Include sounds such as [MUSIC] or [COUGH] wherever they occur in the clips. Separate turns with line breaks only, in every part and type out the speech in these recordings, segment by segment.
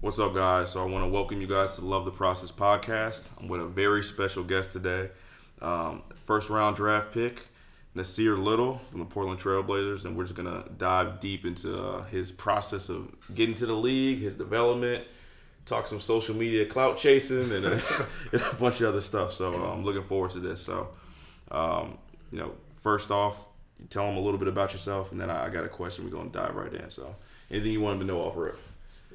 What's up, guys? So I want to welcome you guys to Love the Process podcast. I'm with a very special guest today. Um, first round draft pick, Nassir Little from the Portland Trailblazers, and we're just gonna dive deep into uh, his process of getting to the league, his development, talk some social media clout chasing, and a, [LAUGHS] and a bunch of other stuff. So uh, I'm looking forward to this. So, um, you know, first off, tell them a little bit about yourself, and then I, I got a question. We're gonna dive right in. So, anything you want them to know off rip?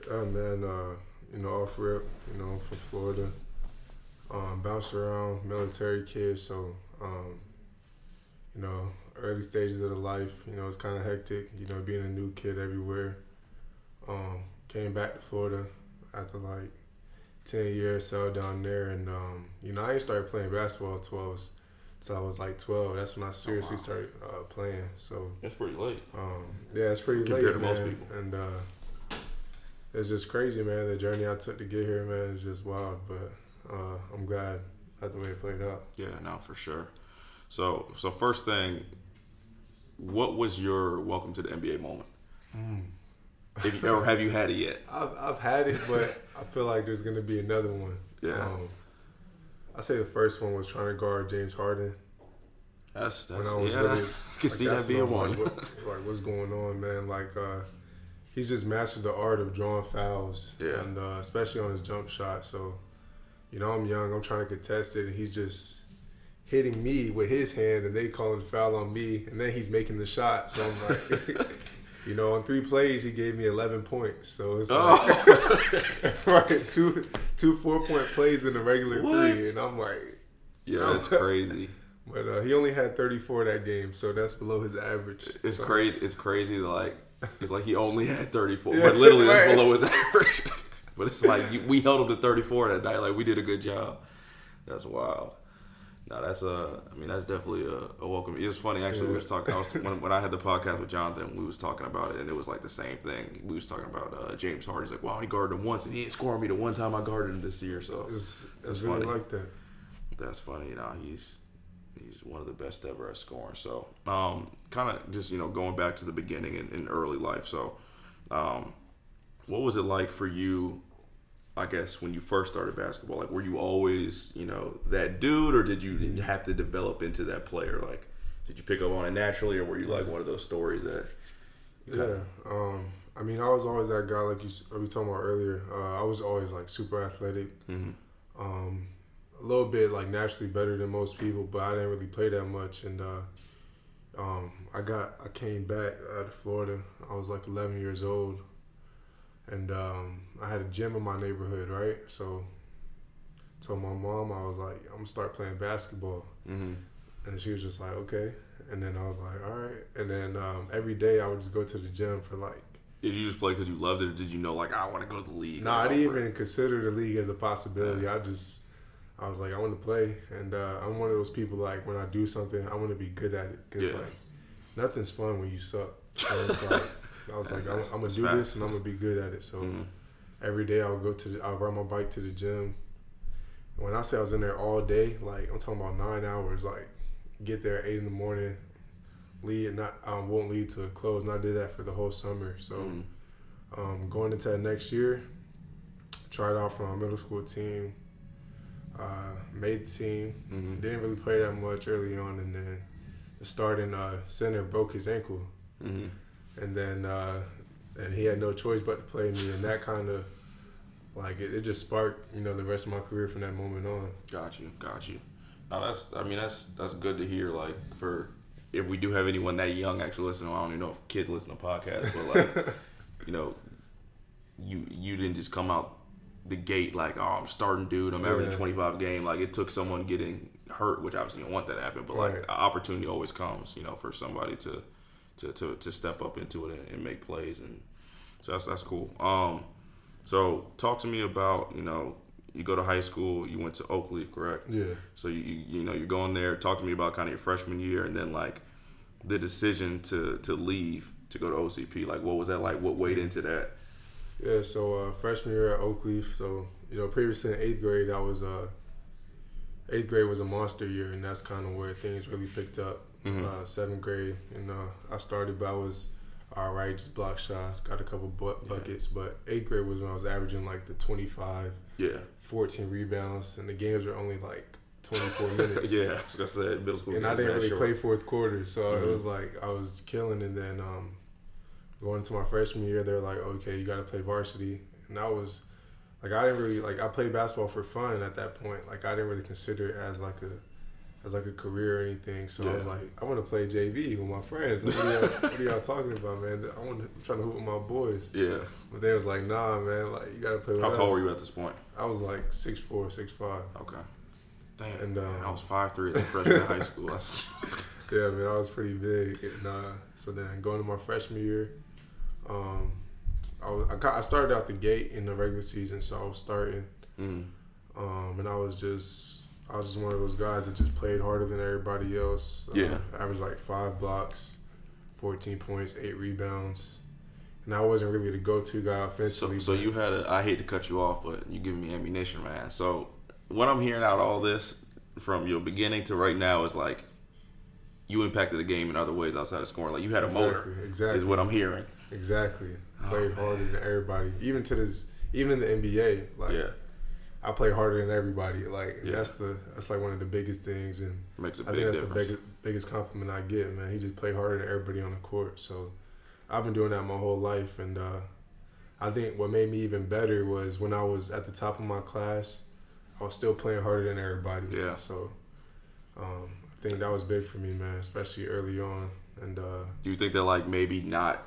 Uh, man, uh, you know, off rip, you know, from Florida. Um, bounced around, military kid, so, um, you know, early stages of the life, you know, it's kind of hectic, you know, being a new kid everywhere. Um, came back to Florida after like 10 years, so down there, and, um, you know, I didn't start playing basketball until I was, until I was like 12. That's when I seriously
wow.
started uh, playing, so.
That's pretty late.
Um, yeah, it's pretty late
Compared
late,
to
man.
most people.
And uh, it's just crazy, man. The journey I took to get here, man, is just wild. But uh, I'm glad at the way it played out.
Yeah, no, for sure. So, so first thing, what was your welcome to the NBA moment? If you, or have you had it yet? [LAUGHS]
I've I've had it, but I feel like there's gonna be another one.
Yeah.
Um, I say the first one was trying to guard James Harden.
That's
When
that's
I was
yeah.
really- [LAUGHS]
I can
Like,
see that being one.
Like, what, like, what's going on, man? Like, uh, he's just mastered the art of drawing fouls,
Yeah.
and uh, especially on his jump shot. So, you know, I'm young. I'm trying to contest it, and he's just hitting me with his hand, and they calling the foul on me, and then he's making the shot. So I'm like, [LAUGHS] you know, on three plays, he gave me 11 points. So it's like,
oh, [LAUGHS]
right, two two four point plays in the regular
What?
three, and I'm like.
yeah, that's crazy. [LAUGHS]
But uh, he only had 34 that game, so that's below his average.
It's
So-
crazy. It's crazy. To like it's like he only had 34,
Yeah,
but literally that's
right.
below his [LAUGHS] average. but it's like you, we held him to 34 that night. Like we did a good job. That's wild. No, that's uh, I mean that's definitely a, a welcome. It was funny actually. We was talking. I was when, when I had the podcast with Jonathan, we was talking about it, and it was like the same thing. We was talking about uh, James Harden. He's like, "Wow, he guarded him once, and he didn't score me the one time I guarded him this year." So
It's,
That's
it's really
funny.
like that.
that's funny. You know, he's he's one of the best ever at scoring. So, um, kind of just you know going back to the beginning in, in early life. So, um, what was it like for you? I guess when you first started basketball, like were you always you know that dude, or did you, did you have to develop into that player? Like, did you pick up on it naturally, or were you like one of those stories that?
Yeah. Um, I mean, I was always that guy, like you we were talking about earlier. Uh, I was always like super athletic.
Mhm.
Um, a little bit like naturally better than most people, but I didn't really play that much. And uh, um, I got I came back out of Florida. I was like 11 years old, and um, I had a gym in my neighborhood, right? So, told my mom I was like, I'm gonna start playing basketball.
Mm-hmm.
And she was just like, okay. And then I was like, all right. And then um, every day I would just go to the gym for like,
Did you just play because you loved it, or did you know like I want to go to the league?
no, I didn't
for it?
even consider the league as a possibility. I just, I was like, I want to play. And uh, I'm one of those people like when I do something, I want to be good at it. Because
Yeah.
like, nothing's fun when you suck. So it's like, I was like, I'm, I'm gonna do this and I'm to be good at it. So
Mhm.
every day I would go to the, I would ride my bike to the gym. When I say I was in there all day, like I'm talking about nine hours, like get there at eight in the morning, leave not I won't leave to close. And I did that for the whole summer. So
Mhm.
um, going into that next year, tried out for my middle school team, uh, made the team.
Mhm.
Didn't really play that much early on, and then the starting uh, center broke his ankle
Mhm.
and then uh, and he had no choice but to play me, and that kind of like it, it just sparked you know the rest of my career from that moment on.
Got you, got you. Now that's, I mean, that's that's good to hear. Like for if we do have anyone that young actually listening, I don't even know if kids listen to podcasts, but like, [LAUGHS] you know, you you didn't just come out the gate like, oh, I'm starting, dude. I'm averaging
Yeah.
25 game. Like it took someone getting hurt, which obviously you don't want that to happen, but like
Right.
an opportunity always comes, you know, for somebody to to to, to step up into it and, and make plays, and so that's that's cool. Um, so talk to me about you know. You go to high school. You went to Oakleaf, correct?
Yeah,
So you you you know you're going there. Talk to me about kind of your freshman year, and then like the decision to to leave to go to OCP. Like what was that like? What weighed into that?
Yeah. So uh, freshman year at Oakleaf, so you know previously in eighth grade, I was uh, eighth grade was a monster year, and that's kind of where things really picked up.
Mhm.
Uh, seventh grade, and uh, I started, but I was all right, just block shots, got a couple bu- buckets. But eighth grade was when I was averaging like the 25,
Yeah.
14 rebounds, and the games were only like 24 [LAUGHS] minutes.
yeah, I was gonna say middle school.
And I didn't really
sure.
play fourth quarter, so
Mhm.
it was like I was killing. And then um, going into my freshman year, they're like, okay, you got to play varsity, and I was like, I didn't really like. I played basketball for fun at that point. Like I didn't really consider it as like a as like a career or anything. So I was like, I want to play JV with my friends. Like, what, are y'all, what are y'all talking about, man? I want to, I'm trying to hoop with my boys.
Yeah.
But they was like, nah, man. Like you got to play with
How
us.
tall were you at this point?
I was like six four, six five.
Okay. Damn.
And, um,
I was five three as a freshman in high school. [LAUGHS]
Yeah, man, I was pretty big. And, uh, so then going to my freshman year, um, I was I, ca- I started out the gate in the regular season, so I was starting,
mm,
um, and I was just I was just one of those guys that just played harder than everybody else. Uh,
Yeah.
averaged like five blocks, fourteen points, eight rebounds, and I wasn't really the go-to guy
so,
offensively.
so
but-
you had a. I hate to cut you off, but you giving me ammunition, man. So what I'm hearing out of all this from your beginning to right now is like you impacted the game in other ways outside of scoring. Like you had a motor.
exactly, exactly,
Is what I'm hearing.
Exactly.
Oh,
Played harder than everybody, even to this, even in the NBA. Like
yeah.
I play harder than everybody. Like
Yeah.
that's the that's like one of the biggest things, and
Makes a
I
big
think that's
difference.
the biggest biggest compliment I get, man. He just played harder than everybody on the court. So I've been doing that my whole life, and uh, I think what made me even better was when I was at the top of my class, I was still playing harder than everybody.
Yeah.
So um, I think that was big for me, man, especially early on. And uh,
Do you think that like maybe not?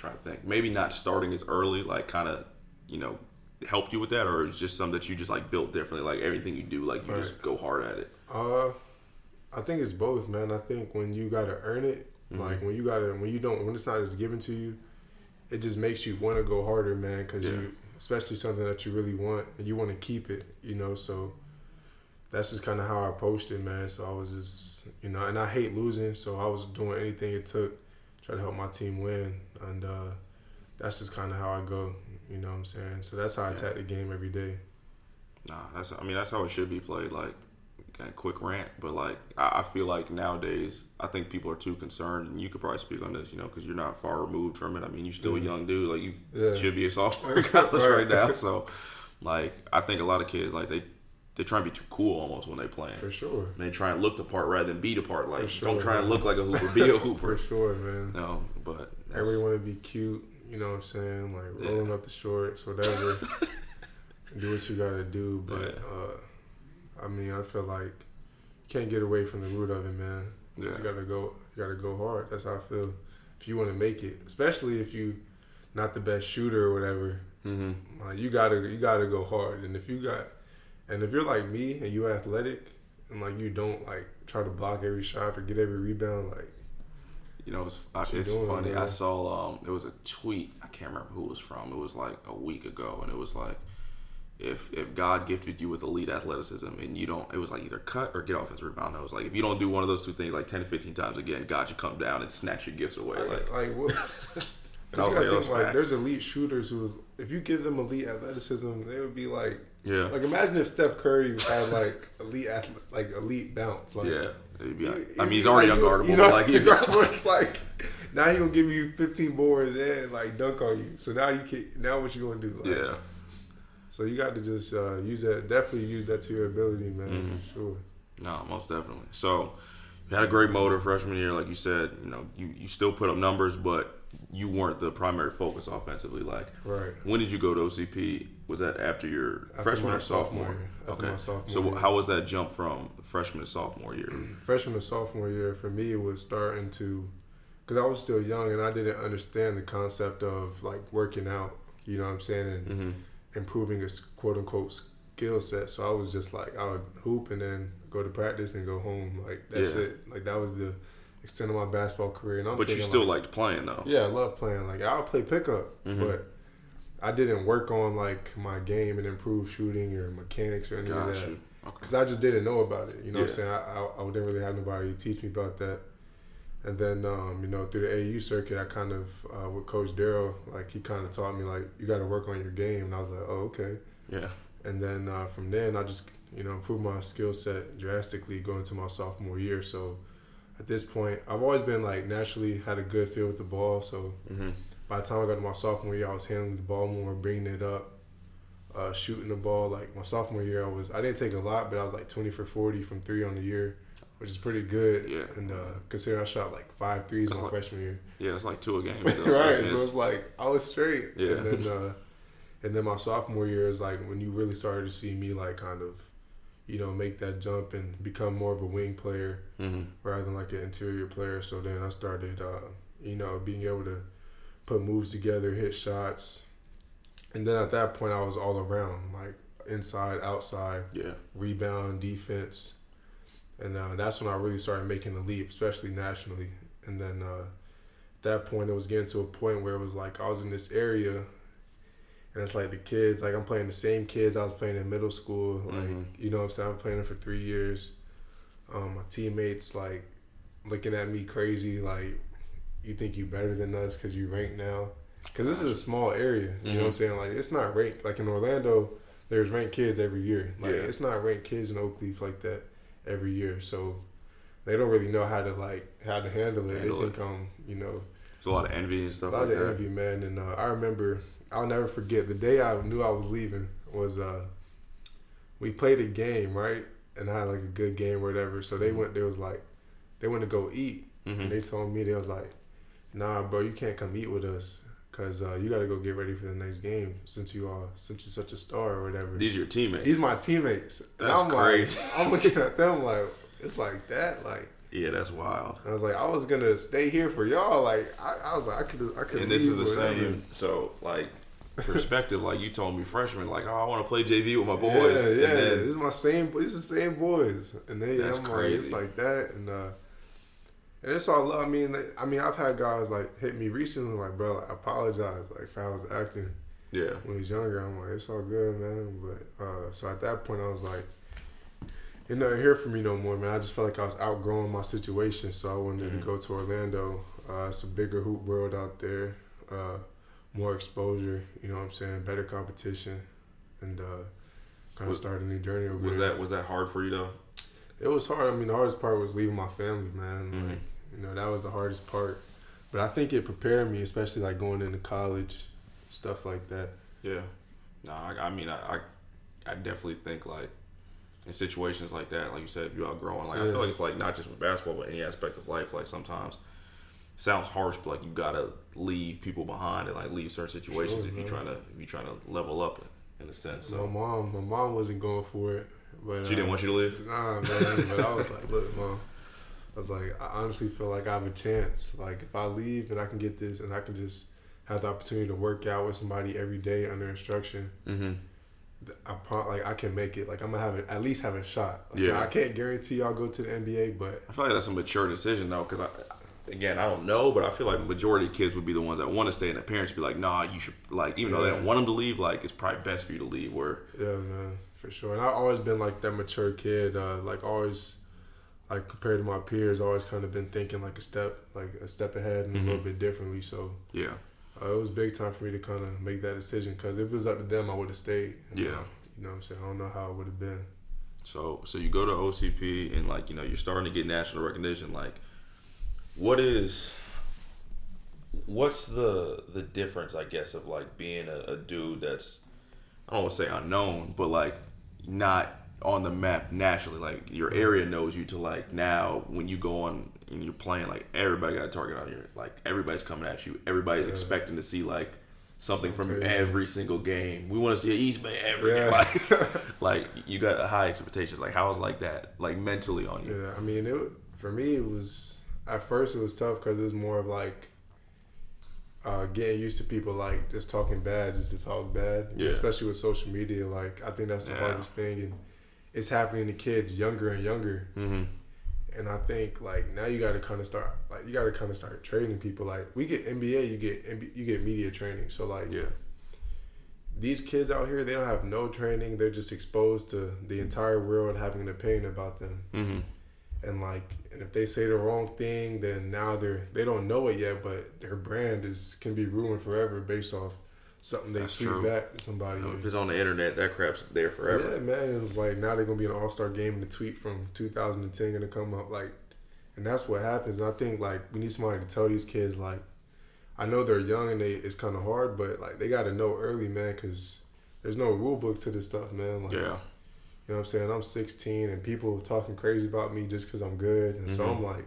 Trying to think. Maybe not starting as early, like kind of, you know, helped you with that, or it's just something that you just like built differently. Like everything you do, like you just go hard at it.
Uh, I think it's both, man. I think when you gotta earn it,
Mm-hmm.
like when you gotta, when you don't, when it's not just given to you, it just makes you want to go harder, man. Because
Yeah.
you, especially something that you really want and you want to keep it, you know. So that's just kind of how I approached it, man. So I was just, you know, and I hate losing, so I was doing anything it took try to help my team win, and uh, that's just kind of how I go. You know what I'm saying? So that's how I attack the game every day.
Nah, that's. I mean, that's how it should be played. Like, quick rant, but like, I, I feel like nowadays, I think people are too concerned, and you could probably speak on this, you know, because you're not far removed from it. I mean, you're still a young dude. Like, you
Yeah.
should be a sophomore in [LAUGHS] college
Right.
right now. So, like, I think a lot of kids like they they try and be too cool almost when they playing.
For sure.
And they try and look the part rather than be the part. Like,
sure,
don't try and look like a hooper, be a [LAUGHS] hooper.
For sure, man.
No, but that's,
Everybody want to be cute, you know what I'm saying? Like
Yeah.
rolling up the shorts, whatever. [LAUGHS] do what you gotta do, but
Yeah.
uh, I mean, I feel like you can't get away from the root of it, man.
yeah,
You gotta go, you gotta go hard. That's how I feel. If you want to make it, especially if you not the best shooter or whatever,
hmm
like you gotta you gotta go hard. And if you got, and if you're like me and you're athletic and like you don't like try to block every shot or get every rebound, like
You know, it's I, it's
doing,
funny. I saw um, it was a tweet. I can't remember who it was from. It was like a week ago, and it was like, if if God gifted you with elite athleticism and you don't, it was like either cut or get offensive rebound. I was like if you don't do one of those two things like ten to fifteen times again, God should come down and snatch your gifts away. Like,
like what? [LAUGHS] [LAUGHS]
and
Because you
like,
gotta
"Oh,
think like
facts."
there's elite shooters who's if you give them elite athleticism, they would be like
yeah,
like imagine if Steph Curry had like [LAUGHS] elite athle- like elite bounce. Like,
yeah.
He-
I mean, he's already
like,
unguardable.
He's already
like, [LAUGHS]
unguardable. [LAUGHS] It's like now he gonna give you 15 boards and like dunk on you. So now you can now what you gonna do? Like,
yeah.
So you got to just uh, use that. Definitely use that to your ability, man.
Mhm.
Sure.
No, most definitely. So you had a great motor freshman year, like you said. You know, you, you still put up numbers, but you weren't the primary focus offensively. Like,
Right.
when did you go to OCP? Was that after your
After
freshman or sophomore?
sophomore
okay.
my sophomore
so
year.
how was that jump from freshman to sophomore year? [CLEARS THROAT]
freshman to sophomore year for me it was starting to because i was still young and i didn't understand the concept of like working out you know what i'm saying and
hmm
improving a s- quote-unquote skill set so i was just like i would hoop and then go to practice and go home like that's
Yeah.
it like that was the extent of my basketball career and I'm
But you still
like,
liked playing though.
yeah i love playing like i'll play pickup
Mhm.
but i didn't work on like my game and improve shooting or mechanics or any of
Got
that
you. Okay.
because I just didn't know about it. You know what I'm saying? I, I, I didn't really have nobody teach me about that. And then, um, you know, through the AU circuit, I kind of, uh, with Coach Daryl, like, he kind of taught me, like, you got to work on your game. And I was like, oh, okay.
Yeah.
And then uh, from then, I just, you know, improved my skill set drastically going to my sophomore year. So at this point, I've always been like naturally had a good feel with the ball. So
Mm-hmm.
by the time I got to my sophomore year, I was handling the ball more, bringing it up, uh, shooting the ball. Like my sophomore year, I was I didn't take a lot, but I was like twenty for forty from three on the year, which is pretty good.
Yeah.
And uh, considering I shot like five threes
That's
my
like-
freshman year,
Yeah, it's like two a game. [LAUGHS]
right?
still,
So it's- like I was straight.
Yeah.
And then uh, and then my sophomore year is like when you really started to see me like kind of, you know, make that jump and become more of a wing player
Mhm.
rather than like an interior player. So then I started, uh, you know, being able to put moves together, hit shots, and then at that point I was all around, like inside, outside,
Yeah.
rebound, defense, and uh, that's when I really started making the leap, especially nationally. And then uh, at that point, it was getting to a point where it was like I was in this area, and it's like the kids, like I'm playing the same kids I was playing in middle school. Like
Mhm.
you know, what I'm saying I'm playing them for three years. Um, my teammates like looking at me crazy, like you think you better than us because you rank now. Because this is a small area, you know what I'm
Mhm.
saying? Like it's not ranked. Like in Orlando, there's ranked kids every year. Like
Yeah.
it's not ranked kids in Oak Leaf like that every year. So they don't really know how to like how to handle it.
Handle
they think I'm, you know,
There's a lot of envy and stuff.
a lot
like
of
that.
envy, man. And uh, I remember, I'll never forget the day I knew I was leaving was uh, we played a game, right? And I had like a good game or whatever. So they went. There was like, they went to go eat,
Mhm.
and they told me they was like, "Nah, bro, you can't come eat with us." Cause uh, you got to go get ready for the next game since you are since you're such a star or whatever.
These your teammates.
These my teammates. And
That's
I'm
crazy.
like, I'm looking at them like it's like that. Like
yeah, that's wild.
I was like, I was gonna stay here for y'all. Like I, I was like, I could, I could.
And this is the
whatever.
same. So like perspective, like you told me freshman, like oh I want to play JV with my boys.
Yeah, yeah.
And then,
this is my same. This is the same boys, and they.
That's
I'm like, it's like that, and uh, and it's all. love. I mean, like, I mean, I've had guys like hit me recently, like, bro, I apologize, like, if I was acting
yeah,
when he's younger. I'm like, it's all good, man. But uh, so at that point, I was like, you're not here for me no more, man. I just felt like I was outgrowing my situation, so I wanted
Mhm.
to go to Orlando. Uh, it's a bigger hoop world out there, uh, more exposure. You know what I'm saying? Better competition, and uh, kind of start a new journey over
was
there.
that was that hard for you though?
It was hard. I mean, the hardest part was leaving my family, man.
Mhm.
Like, you know, that was the hardest part. But I think it prepared me, especially like going into college, stuff like that.
Yeah. No, I, I mean I, I I definitely think like in situations like that, like you said, if you're outgrowing, like I feel like it's like not just with basketball, but any aspect of life. Like sometimes it sounds harsh, but like you gotta leave people behind and like leave certain situations
Sure,
if you're trying to if you're trying to level up in a sense.
my mom, my mom wasn't going for it, but
she didn't
uh,
want you to leave.
Nah, man. but I was like, look, mom. I was like, I honestly feel like I have a chance. Like, if I leave and I can get this, and I can just have the opportunity to work out with somebody every day under instruction,
Mm-hmm.
I pro- like I can make it. Like, I'm gonna have a, at least have a shot. Like,
Yeah.
I can't guarantee I'll go to the NBA, but
I feel like that's a mature decision though, because I, again, I don't know, but I feel like majority of kids would be the ones that want to stay, and the parents would be like, "Nah, you should like," even though they don't want them to leave, like it's probably best for you to leave. Where
yeah, man, for sure. And I've always been like that mature kid. Uh, like always, like compared to my peers, always kind of been thinking like a step, like a step ahead and
Mhm.
a little bit differently. So.
yeah,
Uh, it was big time for me to kind of make that decision because if it was up to them, I would have stayed.
Yeah.
you know what I'm saying? I don't know how it would have been.
So so you go to OCP and like you know you're starting to get national recognition. Like, what is what's the the difference? I guess of like being a, a dude that's I don't want to say unknown, but like not on the map nationally. Like your area knows you to like now when you go on and you're playing, like everybody got a target on you. Like everybody's coming at you. Everybody's
Yeah.
expecting to see like something
Something
from
crazy.
every single game. We want to see an East Bay every game.
Yeah. [LAUGHS]
Like, like you got high expectations. Like how is like that? Like mentally on you.
Yeah, I mean, it for me it was at first it was tough because it was more of like uh, getting used to people like just talking bad just to talk bad,
Yeah.
especially with social media. Like I think that's the
Yeah.
hardest thing, and it's happening to kids younger and younger.
Mm-hmm.
And I think like now you got to kind of start like you got to kind of start training people. Like we get NBA, you get MB, you get media training. So like
Yeah.
these kids out here, they don't have no training. They're just exposed to the entire world having an opinion about them.
Mm-hmm.
And like, and if they say the wrong thing, then now they're they don't know it yet, but their brand is can be ruined forever based off something they
That's
tweet
true.
back to somebody.
If it's on the internet, that crap's there forever.
Yeah, man. It's like now they're gonna be an All Star game, and the tweet from 2010 gonna come up. Like, and that's what happens. And I think like we need somebody to tell these kids like, I know they're young and they it's kind of hard, but like they got to know early, man, because there's no rule book to this stuff, man. Like,
Yeah.
You know what I'm saying? I'm 16 and people talking crazy about me just because I'm good. And so mm-hmm. I'm like,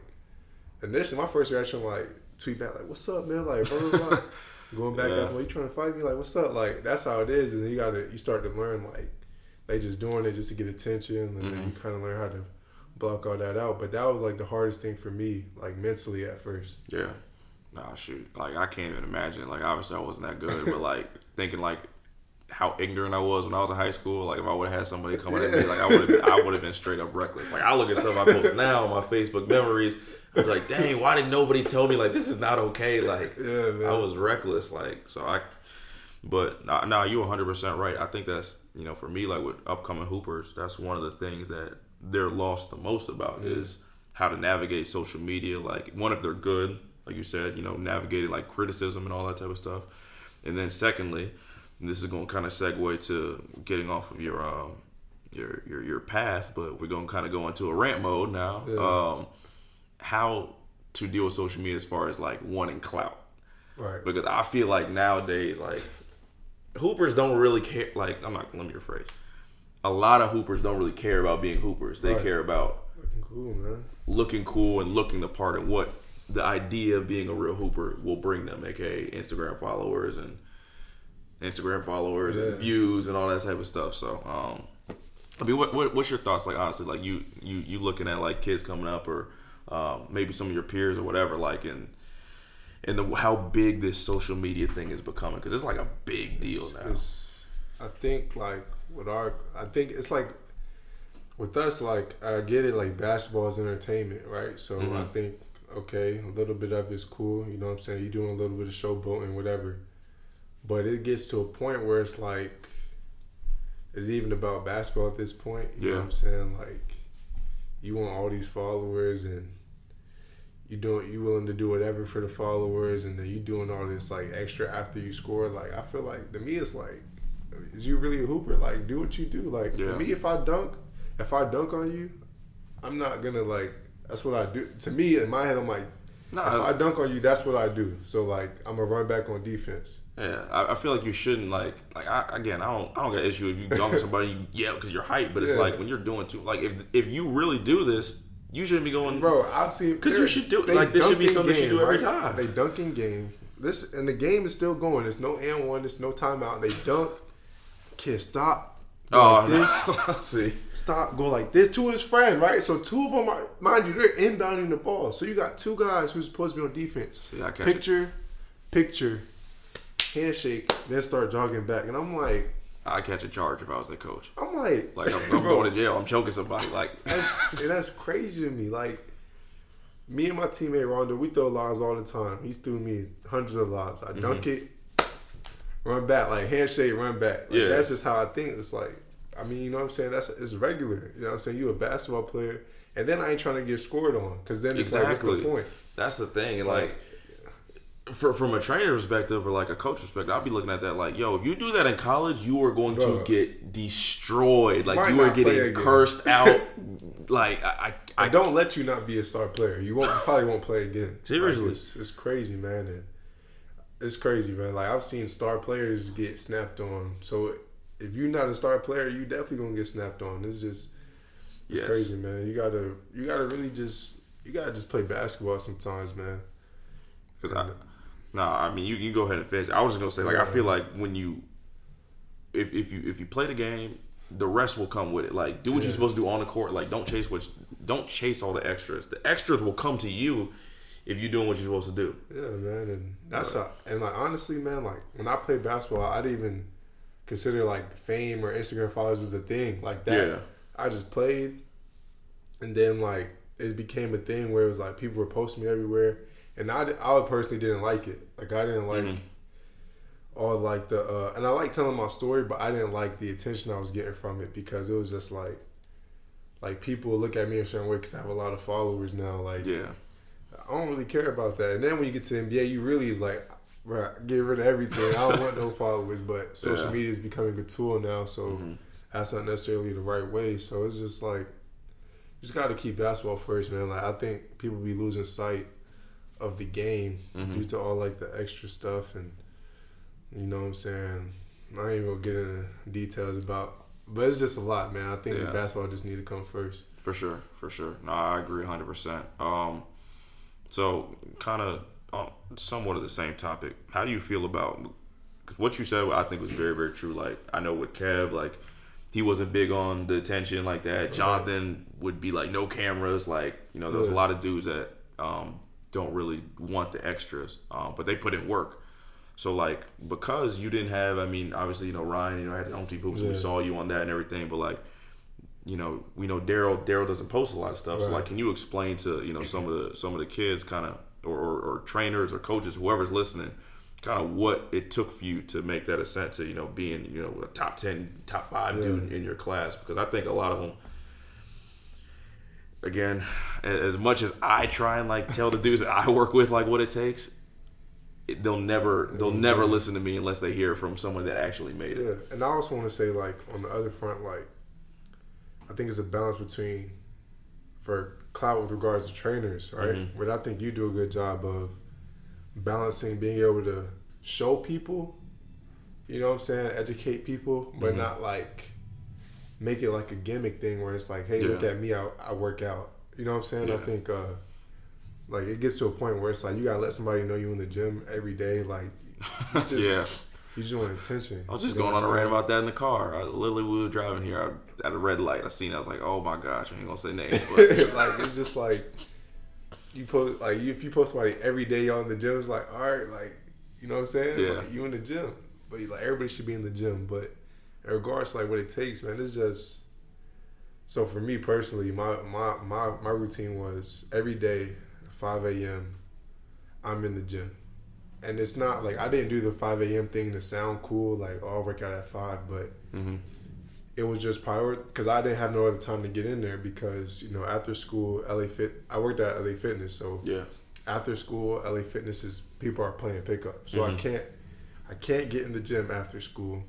initially, my first reaction, like, tweet back, like, what's up, man? Like, blah, blah, blah. [LAUGHS] Going back
Yeah.
up, well, you trying to fight me? Like, what's up? Like, that's how it is. And then you got to, you start to learn, like, they just doing it just to get attention. And then mm-hmm. you kind of learn how to block all that out. But that was, like, the hardest thing for me, like, mentally at first.
Yeah. Nah, shoot. Like I can't even imagine. Like obviously I wasn't that good, but like [LAUGHS] thinking like how ignorant I was when I was in high school. Like if I would have had somebody come at me, like I would have, I would have been straight up reckless. Like I look at stuff I post now on my Facebook memories. I was like, dang, why didn't nobody tell me like this is not okay? Like [LAUGHS]
Yeah.
I was reckless. Like so I. But nah, nah you 100 percent right. I think that's you know for me like with upcoming hoopers, that's one of the things that they're lost the most about is how to navigate social media. Like one if they're good, like you said, you know, navigating like criticism and all that type of stuff. And then secondly, and this is going to kind of segue to getting off of your um your your your path, but we're going to kind of go into a rant mode now.
Yeah.
Um, how to deal with social media as far as like wanting clout
Right.
because I feel like nowadays, like hoopers don't really care. Like I'm not. Let me rephrase. A lot of hoopers don't really care about being hoopers. They
Right.
care about
Looking cool, man.
looking cool and looking the part and what the idea of being a real hooper will bring them, aka Instagram followers and Instagram followers
Yeah.
and views and all that type of stuff. So, um, I mean, what, what what's your thoughts? Like honestly, like you you you looking at like kids coming up or um, maybe some of your peers or whatever, like in and the how big this social media thing is becoming because it's like a big deal
It's-
now.
it's- I think like with our, I think it's like with us. Like I get it. Like basketball is entertainment, right? So
Mm-hmm.
I think okay, a little bit of it's cool. You know what I'm saying? You're doing a little bit of showboating, whatever. But it gets to a point where it's like, it's even about basketball at this point. You know
Yeah.
what I'm saying? Like, you want all these followers and you doing you willing to do whatever for the followers and then you doing all this like extra after you score like i feel like to me it's like is you really a hooper? Like do what you do. Like
Yeah.
me if i dunk if i dunk on you i'm not gonna like that's what i do. To me in my head i'm like
No,
if i dunk on you that's what i do. So like i'm gonna run back on defense
Yeah, I, I feel like you shouldn't like like I, again. I don't I don't got issue if you dunk [LAUGHS] somebody you yell because you're hype, but it's
Yeah.
like when you're doing too like if if you really do this, you shouldn't be going.
Bro, I've seen
'Cause you should do-
they
like, this should be something you do every time.
They dunk in game. This and the game is still going. There's no and one. There's no timeout. They dunk. Can't stop. Go
Oh,
like this. [LAUGHS]
no. see,
Stop. Go like this to his friend, right? So two of them are, mind you, they're inbounding the ball. So you got two guys who's supposed to be on defense.
See, catch it.
picture, picture, handshake, then start jogging back, and I'm like,
I catch a charge if I was the coach.
I'm like,
Like I'm, I'm [LAUGHS] going to jail. I'm choking somebody. Like [LAUGHS]
That's, and that's crazy to me. Like me and my teammate Rondo, we throw lobs all the time. He's threw me hundreds of lobs.
Mm-hmm.
I dunk it, run back, like handshake, run back. Like,
Yeah.
That's just how I think. It's like, I mean, you know what I'm saying? That's it's regular. You know what I'm saying? You a basketball player, and then I ain't trying to get scored on because then it's like, what's
exactly.
the point?
That's the thing, and like. For, from a trainer perspective or like a coach perspective, I'll be looking at that like, yo, if you do that in college, you are going to get destroyed. Like
Might
you are getting cursed [LAUGHS] out. like I, I,
I don't let you not be a star player. You won't you probably won't play again.
Seriously.
Like, it's, it's crazy, man. And it's crazy, man. Like I've seen star players get snapped on. So if you're not a star player, you definitely gonna get snapped on. It's just it's
Yes.
crazy, man. You gotta you gotta really just you gotta just play basketball sometimes, man.
Because I, no, I mean you, you go ahead and finish. I was just gonna say like I feel like when you, if if you if you play the game, the rest will come with it. Like do what
Yeah.
you're supposed to do on the court. Like don't chase what, don't chase all the extras. The extras will come to you if you're doing what you're supposed to do.
Yeah, man, and that's how. And like honestly, man, like when I played basketball, I didn't even consider like fame or Instagram followers was a thing like that.
Yeah.
I just played, and then like it became a thing where it was like people were posting me everywhere, and I I personally didn't like it. Like I didn't like.
Mhm.
All like the uh, and I like telling my story, but I didn't like the attention I was getting from it because it was just like, like people look at me a certain way because I have a lot of followers now. Like
Yeah,
I don't really care about that. And then when you get to NBA, you really is like, bro, get rid of everything. I don't want no [LAUGHS] followers. But social
Yeah.
media is becoming a tool now, so
Mhm.
that's not necessarily the right way. So it's just like, you just got to keep basketball first, man. Like I think people be losing sight of the game
Mhm.
due to all like the extra stuff and you know what I'm saying. I ain't even gonna get into details about, but it's just a lot, man. I think
Yeah.
the basketball just need to come first.
For sure, for sure. No, I agree 100%. Um, so, kind of uh, somewhat of the same topic. How do you feel about, because what you said I think was very, very true. Like, I know with Kev, like, he wasn't big on the attention like that. Jonathan would be like, no cameras. Like, you know, there's a lot of dudes that um, don't really want the extras, um, but they put in work. So like because you didn't have, I mean, obviously you know Ryan, you know had his own people, so we saw you on that and everything. But like, you know, we know Daryl. Daryl doesn't post a lot of stuff. So like, can you explain to you know some of the some of the kids, kind of, or, or, or trainers or coaches, whoever's listening, kind of what it took for you to make that ascent to you know being you know a top ten, top five dude in your class? Because I think a lot of them. Again, as much as I try and like tell the dudes that I work with like what it takes, it, they'll never they'll never listen to me unless they hear from someone that actually made it.
Yeah, and I also want to say like on the other front, like I think it's a balance between for cloud with regards to trainers, right?
Mhm.
But I think you do a good job of balancing being able to show people, you know what I'm saying, educate people, but
Mhm.
not like make it like a gimmick thing where it's like, hey, look at me, I, I work out. You know what I'm saying? I think uh like it gets to a point where it's like you gotta let somebody know you in the gym every day, like you [LAUGHS] just
yeah.
you just want attention.
I was just
You know
going on a rant about that in the car. I literally we were driving here I, at a red light. I seen it. I was like, oh my gosh, I ain't gonna say names, but [LAUGHS]
like it's just like you post like if you post somebody every day on the gym, it's like all right, like you know what I'm saying?
Yeah.
Like, you in the gym, but like everybody should be in the gym. But in regards to like what it takes, man, it's just. So for me personally, my my my my routine was every day, five a.m. I'm in the gym, and it's not like I didn't do the five a.m. thing to sound cool, like oh, I'll work out at five, but
hmm
it was just prior because I didn't have no other time to get in there because you know after school LA Fit I worked at LA Fitness so
yeah,
after school LA Fitness is people are playing pickup so I
Mhm.
can't I can't get in the gym after school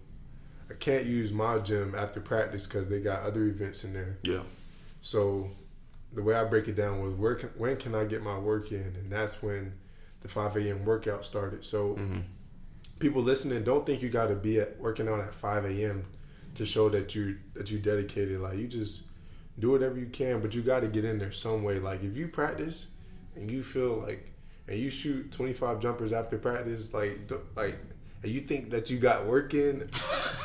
I can't use my gym after practice because they got other events in there.
Yeah,
so the way I break it down was where can, when can I get my work in? And that's when the 5 a.m. workout started. So
hmm
people listening don't think you got to be at working out at 5 a.m to show that you that you dedicated. Like you just do whatever you can but you got to get in there some way. Like if you practice and you feel like and you shoot 25 jumpers after practice like like you think that you got work in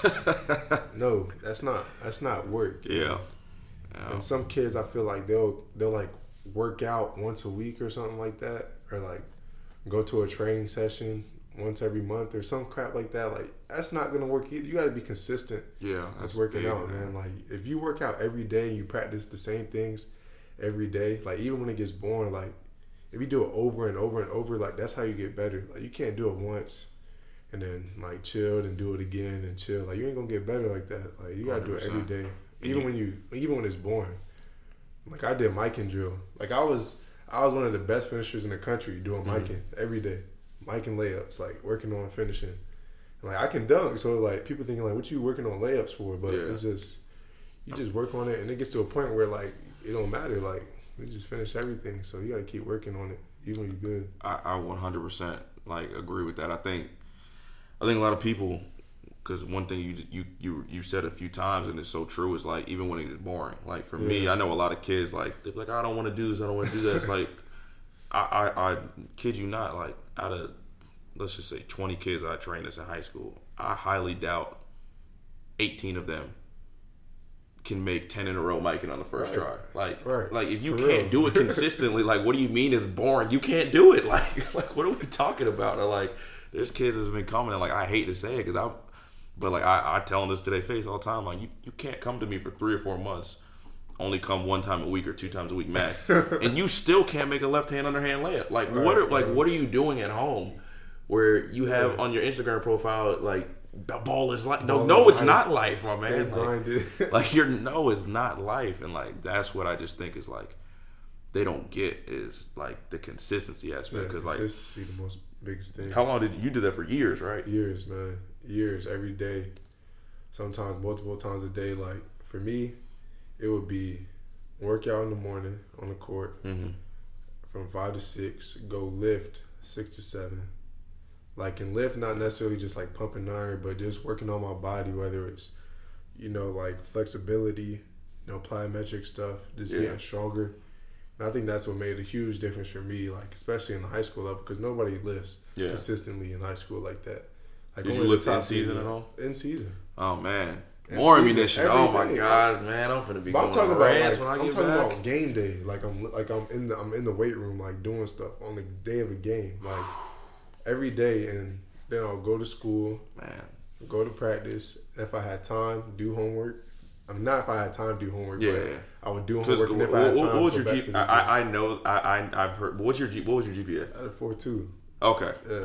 [LAUGHS] no that's not that's not work.
Yeah, yeah.
and some kids I feel like they'll they'll like work out once a week or something like that or like go to a training session once every month or some crap like that. Like that's not gonna work either. You gotta be consistent
yeah. That's
working
big,
out man. Like if you work out every day and you practice the same things every day like even when it gets boring like if you do it over and over and over like that's how you get better. Like you can't do it once and then like chill and do it again and chill. Like you ain't gonna get better like that. Like you gotta do it every day, 100%. even when you even when it's boring. Like i did Mikan drill. Like i was i was one of the best finishers in the country doing
Mhm.
micing every day. Mikan layups like working on finishing. Like i can dunk so like people thinking like what you working on layups for? But
Yeah.
it's just you just work on it and it gets to a point where like it don't matter. Like we just finish everything so you got to keep working on it even when you're good.
I, I 100% like agree with that. I think I think a lot of people because one thing you you you you said a few times and it's so true is like even when it's boring. Like for me, I know a lot of kids like they're like I don't want to do this, I don't want to do that. It's like [LAUGHS] I, I I kid you not, like out of let's just say 20 kids I trained as in high school, I highly doubt 18 of them can make 10 in a row miking on the first
Right.
try. Like
Right.
like if you
For
can't
real.
do it [LAUGHS] consistently, like what do you mean it's boring? You can't do it. [LAUGHS] Like like what are we talking about? Or like there's kids that's been coming and like I hate to say it cuz I but like I, I tell them this to their face all the time like you, you can't come to me for 3 or 4 months only come one time a week or two times a week max. [LAUGHS] And you still can't make a left hand underhand layup. Like what are like what are you doing at home where you have
Yeah.
on your Instagram profile like the ball is like no
Ball
no it's
life.
not life my
Stay
man like, [LAUGHS] like you're [LAUGHS] no it's not life. And like that's what i just think is like they don't get is like the consistency aspect
yeah,
because like
consistency the most biggest thing
how long did you, you do that for years right
years man years every day sometimes multiple times a day like for me it would be work out in the morning on the court
Mm-hmm.
from five to six. Go lift six to seven. Like in lift, not necessarily just like pumping iron, but just working on my body, whether it's you know like flexibility, you know plyometric stuff, just
Yeah.
getting stronger. And I think that's what made a huge difference for me, like especially in the high school level, because nobody lifts
Yeah.
consistently in high school like that. Like
Did you lift in
top
season at all?
In season.
Oh man, more
season,
ammunition. Oh my
day.
god, man, I'm finna be
But I'm talking about like, I'm talking
back.
about game day. Like I'm like I'm in the I'm in the weight room like doing stuff on the day of a game. Like every day and then I'll go to school,
Man,
go to practice. If I had time, do homework. I mean not if I had time to do homework,
Yeah,
but
yeah.
I would do homework and
what,
if I had time,
what was your
back
G?
to the gym.
I, I know I, I I've heard. What's your G? What was your GPA?
I had a four two.
Okay,
Yeah.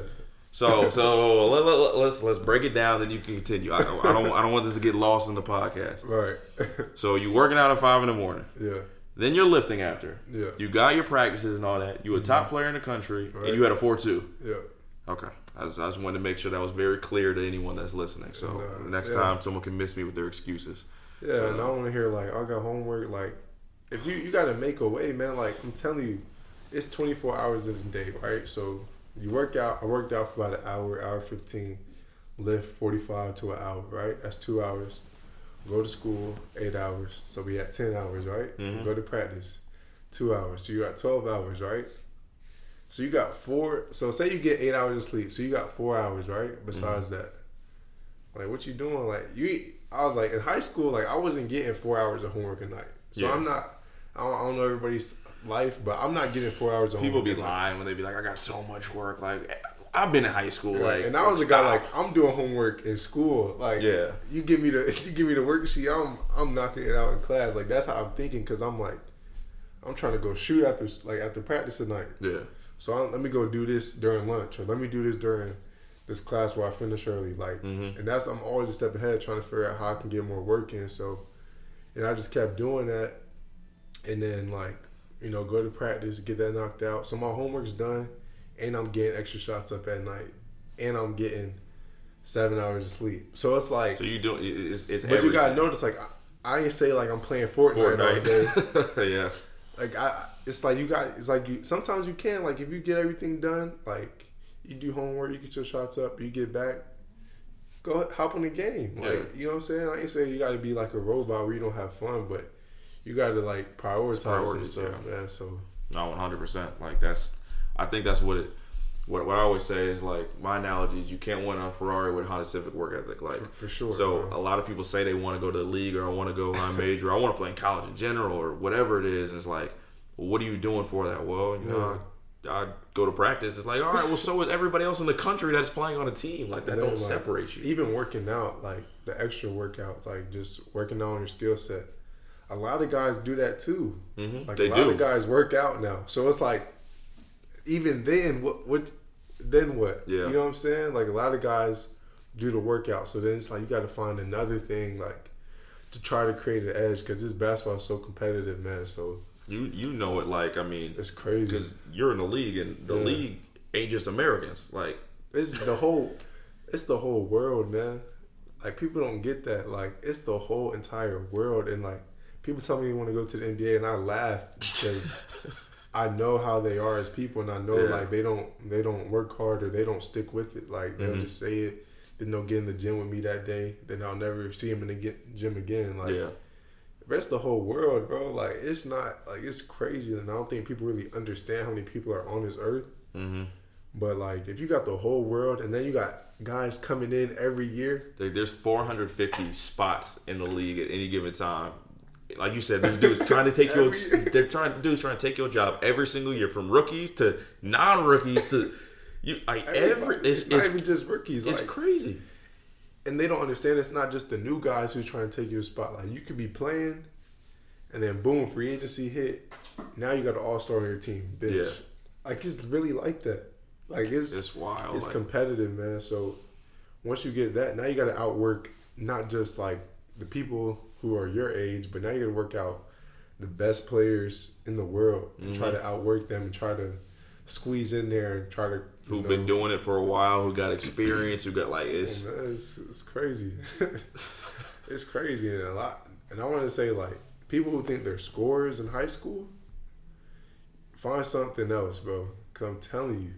so so [LAUGHS] let, let, let's let's break it down. Then you can continue. I, I don't I don't want this to get lost in the podcast. [LAUGHS]
Right. [LAUGHS]
So you working out at five in the morning.
yeah.
Then you're lifting after.
Yeah.
You got your practices and all that. You a mm-hmm. top player in the country,
Right.
and you had a four two.
Yeah.
Okay. I just, I just wanted to make sure that was very clear to anyone that's listening. So
No,
next
yeah.
time someone can miss me with their excuses.
Yeah, and I don't want to hear like I got homework. Like, if you you got to make a way, man. Like I'm telling you, it's 24 hours in a day, right? So you work out. I worked out for about an hour, hour 15. Lift 45 to an hour, right? That's two hours. Go to school, eight hours. So we had 10 hours, right?
Mhm.
Go to practice, two hours. So you got 12 hours, right? So you got four. So say you get eight hours of sleep. So you got four hours, right? Besides that, like what you doing? Like you, I was like in high school. Like I wasn't getting four hours of homework a night. So
Yeah.
I'm not. I don't, I don't know everybody's life, but I'm not getting four hours of
People
homework.
be lying when they be like, I got so much work. Like, I've been in high school. Like,
and I was a guy like I'm doing homework in school. Like
Yeah.
you give me the [LAUGHS] you give me the worksheet. I'm I'm knocking it out in class. Like that's how I'm thinking because I'm like I'm trying to go shoot after like after practice tonight.
yeah.
So I, let me go do this during lunch, or let me do this during this class where I finish early. Like,
Mhm.
and that's I'm always a step ahead, trying to figure out how I can get more work in. So, and I just kept doing that, and then like you know go to practice, get that knocked out. So my homework's done, and I'm getting extra shots up at night, and I'm getting seven hours of sleep. So it's like,
So you do it's, it's
but you gotta notice like. I, I ain't say like I'm playing Fortnite, all day. [LAUGHS]
Yeah.
Like I, it's like you got. It's like you. Sometimes you can. Like if you get everything done, like you do homework, you get your shots up, you get back, go hop on the game. Like
Yeah.
you know what I'm saying. I ain't saying you got to be like a robot where you don't have fun, but you got to like prioritize some stuff,
yeah.
man. So
No, one hundred percent. Like that's, I think that's what it. What, what I always say is like my analogy is you can't win a Ferrari with Honda Civic work ethic. Like
for, for sure.
So
man.
a lot of people say they want to go to the league or I want to go line major. Or I want to play in college in general or whatever it is. And it's like, well, what are you doing for that? Well, you know, I, go to practice. It's like, all right, well, so is everybody else in the country that's playing on a team. Like that don't
like,
separate you.
Even working out, like the extra workouts, like just working out on your skill set. A lot of guys do that too.
Mhm,
Like
they
a lot
do.
of guys work out now, so it's like, even then, what what then what?
Yeah.
You know what I'm saying? Like a lot of guys do the workout, so then it's like you got to find another thing like to try to create an edge because this basketball is so competitive, man. So
You you know it. Like I mean,
it's crazy.
because you're in the league and the
Yeah.
league ain't just Americans. Like
It's the whole, it's the whole world, man. Like people don't get that. Like it's the whole entire world, and like people tell me they want to go to the NBA, and I laugh because [LAUGHS] I know how they are as people, and I know
Yeah.
like they don't they don't work hard or they don't stick with it. Like they'll
Mhm.
just say it, then they'll get in the gym with me that day, then I'll never see them in the gym again. Like
yeah,
that's the whole world, bro. Like it's not like it's crazy, and I don't think people really understand how many people are on this earth.
hmm
But like, if you got the whole world, and then you got guys coming in every year,
Like, there's 450 spots in the league at any given time. Like you said, these dudes trying to take your
year.
they're trying dudes trying to take your job every single year, from rookies to non-rookies to you. Like every
everybody-
it's
it's, not even just rookies.
it's
like,
crazy.
And they don't understand it's not just the new guys who's trying to take your spot. Like you could be playing, and then boom, free agency hit. Now you got an all star on your team, bitch.
Yeah.
Like it's really like that. Like it's
It's wild.
it's
like,
competitive, man. So once you get that, now you got to outwork not just like the people who are your age, but now you got to work out the best players in the world and try
Mm-hmm.
to outwork them and try to squeeze in there and try to.
Who've
know,
been doing it for a while, who got experience, who got like it's
Oh, [LAUGHS] man, it's, it's crazy. [LAUGHS] it's crazy and a lot. And I want to say like people who think they're scorers in high school, find something else, bro. Cause I'm telling you,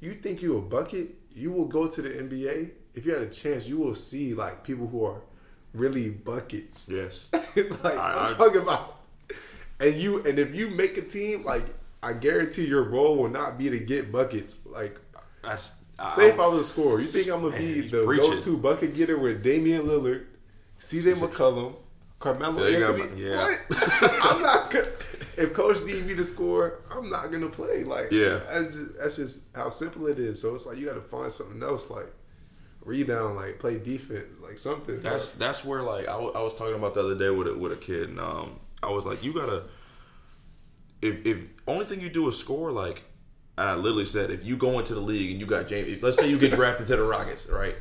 you think you a bucket, you will go to the NBA. If you had a chance, you will see like people who are really buckets.
Yes. [LAUGHS]
like
I-
I'm
I-
talking about, and you and if you make a team, like I guarantee your role will not be to get buckets. Like
That's I,
say if I was a scorer, you think I'm gonna
Man,
be the go-to bucket getter with Damian Lillard, C.J. McCollum, Carmelo
Yeah, you got-
Anthony?
yeah.
What? [LAUGHS] I'm not. Gonna, if coach need me to score, I'm not gonna play. Like
Yeah.
that's just, that's just how simple it is. So it's like you got to find something else, like rebound, like play defense, like something. bro.
That's that's where like I I was talking about the other day with a, with a kid, and um, I was like, you gotta if if only thing you do is score, like I literally said, if you go into the league and you got James, if, let's say you get drafted to the Rockets, right,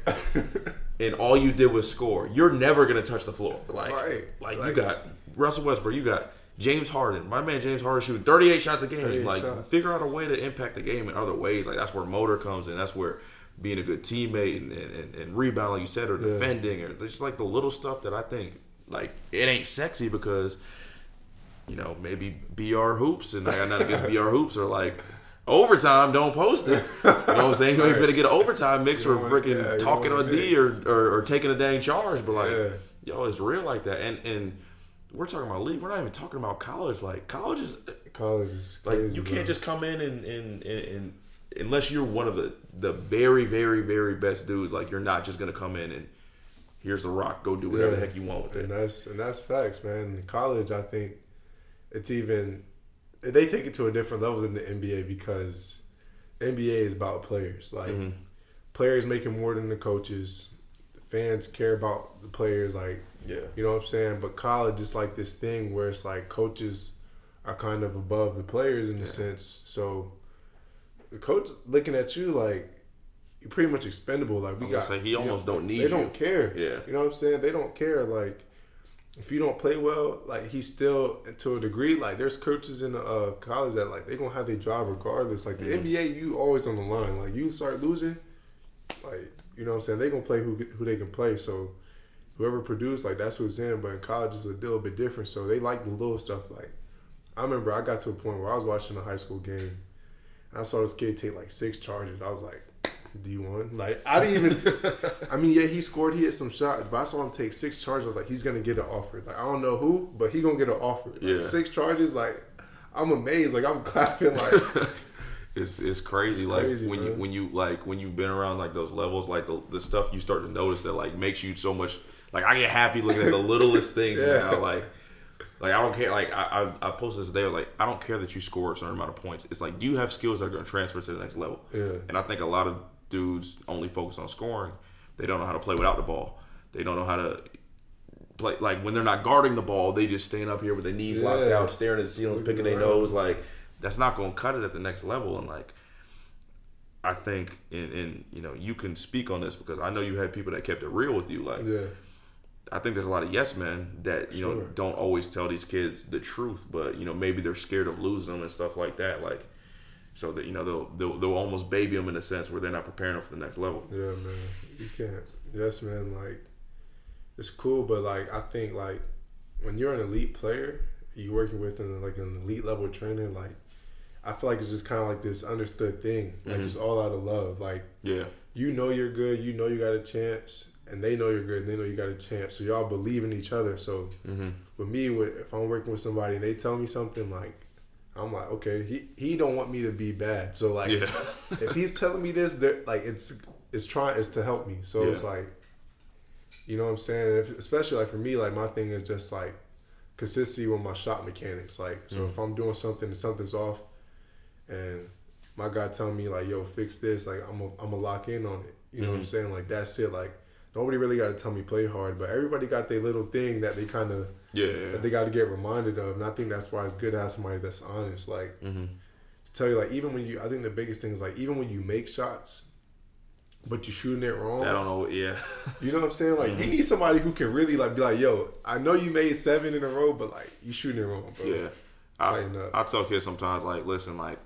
[LAUGHS] and all you did was score, you're never gonna touch the floor, like
Right.
like, you got Russell Westbrook, you got. James Harden, my man James Harden shooting 38 shots a game. Like,
shots.
figure out a way to impact the game in other ways. Like, that's where motor comes in. That's where being a good teammate and, and, and, and rebound, like you said, or
Yeah.
defending, or just like the little stuff that I think, like, it ain't sexy because, you know, maybe BR hoops, and I got nothing against BR hoops, or like, overtime, don't post it. You know what I'm saying? You ain't
Right.
finna get an overtime mix for freaking
yeah,
talking on D or, or, or taking a dang charge, but like,
Yeah.
yo, it's real like that. And, and, we're talking about league. We're not even talking about college. Like college is
college is
like you can't
bro.
just come in and, and, and, and unless you're one of the the very very very best dudes. Like you're not just gonna come in and here's the rock. Go do whatever the heck you want with
and
it.
And that's and that's facts, man. In college, I think it's even they take it to a different level than the NBA because NBA is about players. Like
Mm-hmm.
players making more than the coaches. Fans care about the players. Like
Yeah.
you know what I'm saying. But college is like this thing where it's like coaches are kind of above the players in a sense. So the coach looking at you like you're pretty much expendable. Like we got,
say, he almost
know,
don't need
They
you.
don't care.
Yeah.
you know what I'm saying. They don't care. Like if you don't play well, like he's still to a degree. Like there's coaches in uh, college that like they gonna have their job regardless. Like the
Mm-hmm.
NBA, you always on the line. Like you start losing, like you know what I'm saying. They gonna play who who they can play. So whoever produced, like that's who's in. But in college, it's a little bit different. So they like the little stuff. Like I remember, I got to a point where I was watching a high school game, and I saw this kid take like six charges. I was like. D one, like I didn't even. I mean, yeah, he scored. He hit some shots, but I saw him take six charges. I was like, he's gonna get an offer. Like I don't know who, but he gonna get an offer. Like,
Yeah.
six charges. Like I'm amazed. Like I'm [LAUGHS] clapping. Like [LAUGHS]
It's it's crazy.
It's
like
crazy,
when you when you like when you've been around like those levels, like the the stuff you start to notice that like makes you so much. Like I get happy looking at the [LAUGHS] littlest things
Yeah.
now. Like like I don't care. Like I I, I posted this today. Like I don't care that you score a certain amount of points. It's like do you have skills that are going to transfer to the next level?
Yeah.
And I think a lot of dudes only focus on scoring. They don't know how to play without the ball. They don't know how to play like when they're not guarding the ball. They just stand up here with their knees locked
Yeah.
out, staring at the ceiling, picking their nose. Like that's not going to cut it at the next level. And like I think, and, and you know, you can speak on this because I know you had people that kept it real with you. Like
yeah,
I think there's a lot of yes men that you know don't always tell these kids the truth, but you know maybe they're scared of losing them and stuff like that. Like so that you know they'll they'll, they'll almost baby them in a sense where they're not preparing them for the next level.
yeah, man. You can't. Yes, man. Like it's cool, but like I think like when you're an elite player, you working with an like an elite level trainer. Like I feel like it's just kind of like this understood thing. Like
Mm-hmm.
it's all out of love. Like
Yeah,
you know you're good, you know you got a chance, and they know you're good, and they know you got a chance. So y'all believe in each other. So
Mm-hmm.
with me, with if I'm working with somebody, and they tell me something like, I'm like, okay, he he don't want me to be bad. So like,
yeah, [LAUGHS]
if he's telling me this, they're- like it's it's trying it's to help me. So it's like, you know what I'm saying? If, especially like for me, like my thing is just like consistency with my shot mechanics. Like, so
Mm.
if I'm doing something and something's off, and my guy telling me like, yo, fix this, like I'm a, I'm gonna lock in on it. You know what I'm
Mhm.
saying? Like that's it. Like nobody really got to tell me play hard, but everybody got their little thing that they kind of
yeah,
that they got to get reminded of. And I think that's why it's good to have somebody that's honest. Like
Mm-hmm.
to tell you, like even when you, I think the biggest thing is like even when you make shots, but you're shooting it wrong.
I don't know. Yeah, [LAUGHS]
You know what I'm saying? Like you need somebody who can really like be like, yo, I know you made seven in a row, but like you shooting it wrong, bro.
yeah. I,
up.
I tell kids sometimes like, listen, like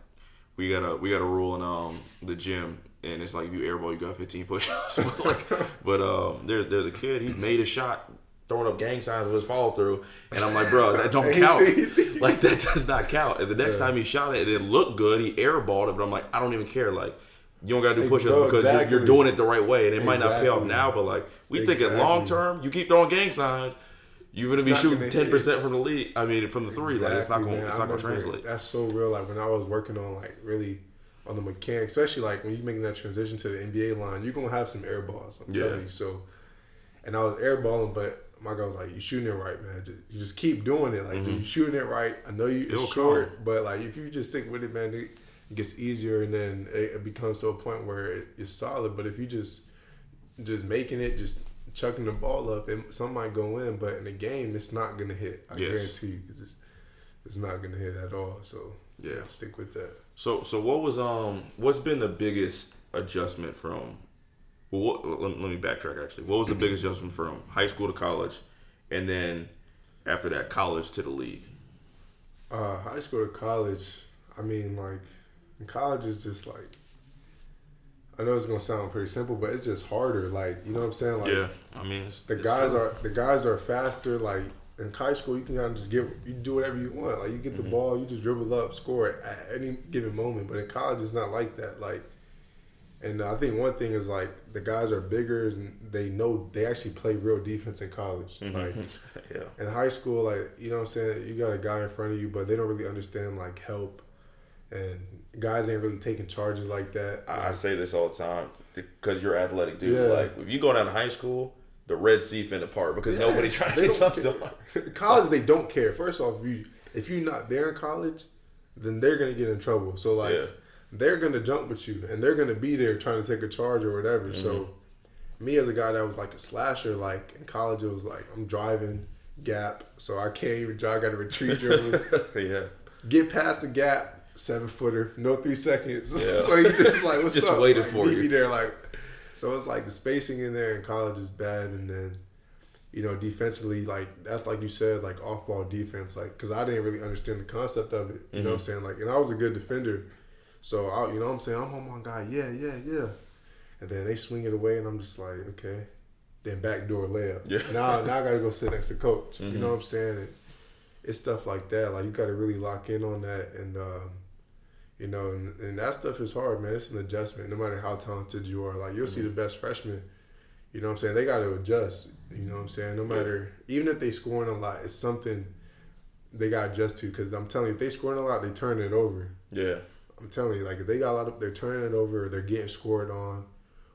we got a we got a rule in um the gym. And it's like if you airball, you got 15 push-ups. [LAUGHS] but, like, but um, there's there's a kid. He made a shot throwing up gang signs with his follow through, and I'm like, bro, that don't count. [LAUGHS] like that does not count. And the next yeah. time he shot it, it looked good. He airballed it, but I'm like, I don't even care. Like you don't gotta do push-ups no, because exactly. you're, you're, doing it the right way, and it exactly. might not pay off now, but like we exactly. think at long term, you keep throwing gang signs, you're gonna it's be shooting ten percent from the lead. I mean, from the three, like it's not gonna man. it's not gonna translate.
That's so real. Like when I was working on like really on the mechanic, especially like when you're making that transition to the NBA line, you're gonna have some air balls. I'm yeah. telling you. So, and I was airballing, but my guy was like, "You shooting it right, man. Just, you just keep doing it. Like mm-hmm. you shooting it right. I know you it's short, but like if you just stick with it, man, it, it gets easier, and then it, it, becomes to a point where it, it's solid. But if you just just making it, just chucking the ball up, and some might go in, but in the game, it's not gonna hit. I yes. guarantee you, because it's it's not gonna hit at all. So yeah, stick with that.
So so what was um what's been the biggest adjustment from? Well, what, let, let me backtrack. Actually, what was the biggest adjustment from high school to college, and then after that, college to the league?
Uh, high school to college. I mean, like, in college is just like I know it's gonna sound pretty simple, but it's just harder. Like you know what I'm saying? Like
yeah, I mean
the guys true. are the guys are faster. Like in high school, you can kind of just get you do whatever you want. Like you get the mm-hmm. ball, you just dribble up, score at any given moment. But in college, it's not like that. Like, and I think one thing is like the guys are bigger and they know they actually play real defense in college. Mm-hmm. Like, [LAUGHS] yeah. In high school, like you know what I'm saying, you got a guy in front of you, but they don't really understand like help and guys ain't really taking charges like that.
I, like, say this all the time because you're athletic dude. Yeah. Like if you go down to high school, the Red Sea finna part because yeah. nobody trying to [LAUGHS] get
something. [LAUGHS] college, they don't care. First off, if you if you're not there in college, then they're gonna get in trouble. So like. Yeah. They're gonna jump with you, and they're gonna be there trying to take a charge or whatever. Mm-hmm. So, me as a guy that was like a slasher, like in college, it was like I'm driving gap, so I can't even drive. I got to retreat dribble. [LAUGHS] yeah. Get past the gap, seven footer, no three seconds. [LAUGHS] Yeah. so you just like, [LAUGHS] what's
just
up?
waited
like,
for you.
There, like, so it's like the spacing in there in college is bad, and then you know defensively, like that's like you said, like off ball defense, like because I didn't really understand the concept of it. You mm-hmm. know what I'm mm-hmm. saying? Like, and I was a good defender, so I, you know what I'm saying? I'm on my guy, yeah, yeah, yeah, and then they swing it away, and I'm just like, okay. Then backdoor layup. Yeah. [LAUGHS] Now, now I gotta go sit next to coach. Mm-hmm. You know what I'm saying? And it's stuff like that. Like you gotta really lock in on that, and um, you know, and, and that stuff is hard, man. It's an adjustment. No matter how talented you are, like you'll mm-hmm. see the best freshmen. You know what I'm saying? They got to adjust. You know what I'm saying? No matter, even if they scoring a lot, it's something they got to adjust to. Because I'm telling you, if they scoring a lot, they turn it over.
Yeah.
I'm telling you, like if they got a lot of, they're turning it over, or they're getting scored on,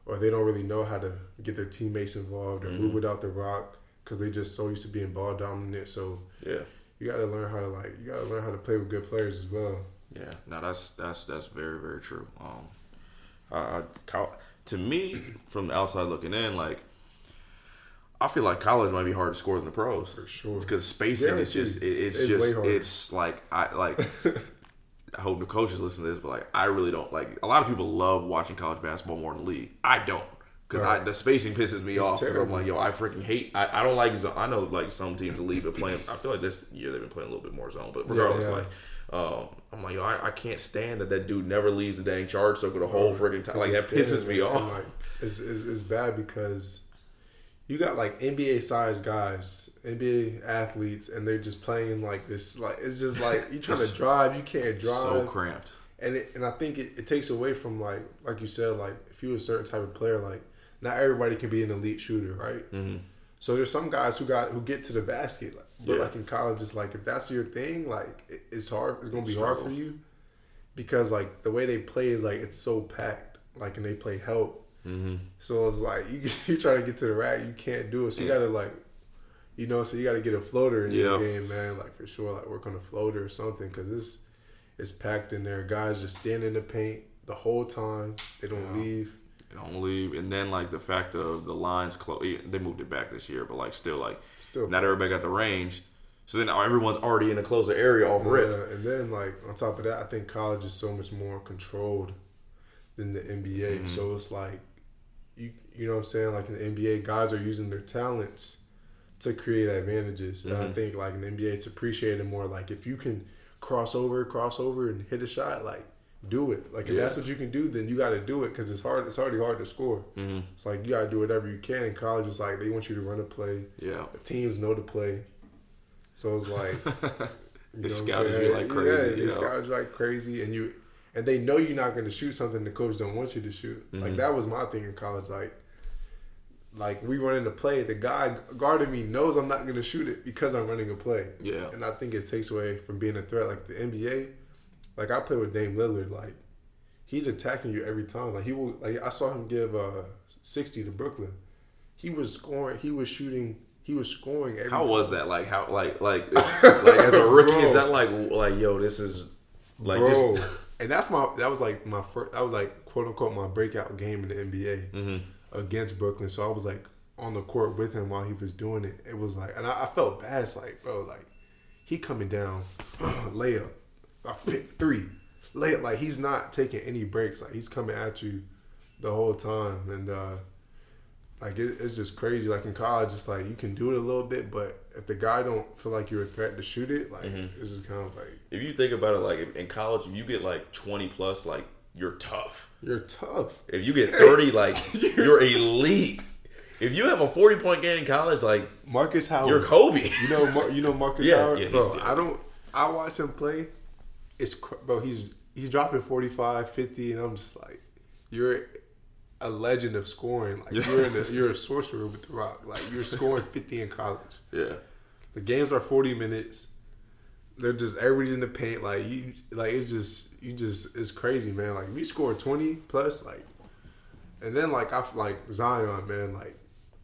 or they don't really know how to get their teammates involved or mm-hmm. move without the rock because they just so used to being ball dominant. So
yeah,
you got to learn how to like you got to learn how to play with good players as well.
Yeah, no, that's that's that's very very true. Um, I, I, to me, from the outside looking in, like I feel like college might be harder to score than the pros
for sure
because spacing is just it, it's, it's, just it's like I like. [LAUGHS] I hope the coaches listen to this, but like I really don't like. A lot of people love watching college basketball more than the league. I don't because right. the spacing pisses me it's off. Because I'm like, yo, I freaking hate. I, I don't like zone. I know like some teams in the league playing. I feel like this year they've been playing a little bit more zone, but regardless, yeah, yeah. like um, I'm like, yo, I, I, can't stand that that dude never leaves the dang charge circle the whole freaking time. Like that pisses me off.
Like, it's, it's, it's bad because you got like NBA sized guys, NBA athletes, and they're just playing like this. Like it's just like you trying to drive, you can't drive.
So cramped.
And it, and I think it, it takes away from like like you said, like if you're a certain type of player, like not everybody can be an elite shooter, right? Mm-hmm. So there's some guys who got who get to the basket, like, but yeah. like in college, it's like if that's your thing, like it, it's hard. It's gonna be Struggle. hard for you because like the way they play is like it's so packed, like and they play help. Mm-hmm. So it's like you [LAUGHS] you try to get to the rack, you can't do it. So you gotta like, you know, so you gotta get a floater in your game, man. Like for sure, like work on a floater or something because this it's packed in there. Guys just stand in the paint the whole time. They don't yeah. leave They
don't leave. And then like the fact of the lines close, they moved it back this year, but like still like
still
not everybody got the range. So then everyone's already in the closer area off yeah, rip.
And then like on top of that, I think college is so much more controlled than the NBA. Mm-hmm. So it's like you know what I'm saying? Like in the NBA, guys are using their talents to create advantages. Mm-hmm. And I mm-hmm. think like in the NBA, it's appreciated more. Like if you can cross over, cross over, and hit a shot, like do it. Like if
Yeah.
that's what you can do, then you got to do it because it's hard. It's already hard to score.
Mhm.
It's like you got to do whatever you can. In college, it's like they want you to run a play.
Yeah.
The teams know the play, so it's [LAUGHS] like you
They
know what I'm
scouted you like
Yeah,
crazy,
they
you know?
scouted you like crazy, and you and they know you're not going to shoot something the coach don't want you to shoot.
Mm-hmm.
Like that was my thing in college. Like like we run into play, the guy guarding me knows I'm not going to shoot it because I'm running a play.
Yeah.
and I think it takes away from being a threat. Like the NBA, like I play with Dame Lillard, like. He's attacking you every time. Like he will. Like I saw him give uh sixty to Brooklyn. He was scoring. He was shooting. He was scoring every.
How
time.
was that? Like how like like [LAUGHS] like as a rookie, is that like like yo, this is like
bro.
just
and that's my that was like my first that was like quote unquote my breakout game in the NBA
Mm-hmm.
Against Brooklyn. So I was like on the court with him while he was doing it. It was like, and I, I felt bad. It's like, bro, like he coming down, [CLEARS THROAT] layup, I pick three, layup. Like he's not taking any breaks. Like he's coming at you the whole time, and uh like it, it's just crazy. Like in college, it's like you can do it a little bit, but if the guy don't feel like you're a threat to shoot it, like
Mm-hmm.
it's just kind of like
if you think about it, like in college, if you get like twenty plus, like you're tough.
You're tough.
If you get thirty, like [LAUGHS] you're elite. If you have a forty point game in college, like
Marcus Howard.
you're Kobe.
You know, Mar- you know Marcus
Yeah,
Howard,
yeah,
bro. I don't. I watch him play. It's bro. He's he's dropping 45, 50, and I'm just like, you're a legend of scoring. Like you're in a, [LAUGHS] you're a sorcerer with the rock. Like you're scoring fifty in college.
Yeah,
The games are forty minutes. They're just everybody's in the paint. Like you, like it's just you just it's crazy, man. Like we score twenty plus, like, and then like I like Zion, man. Like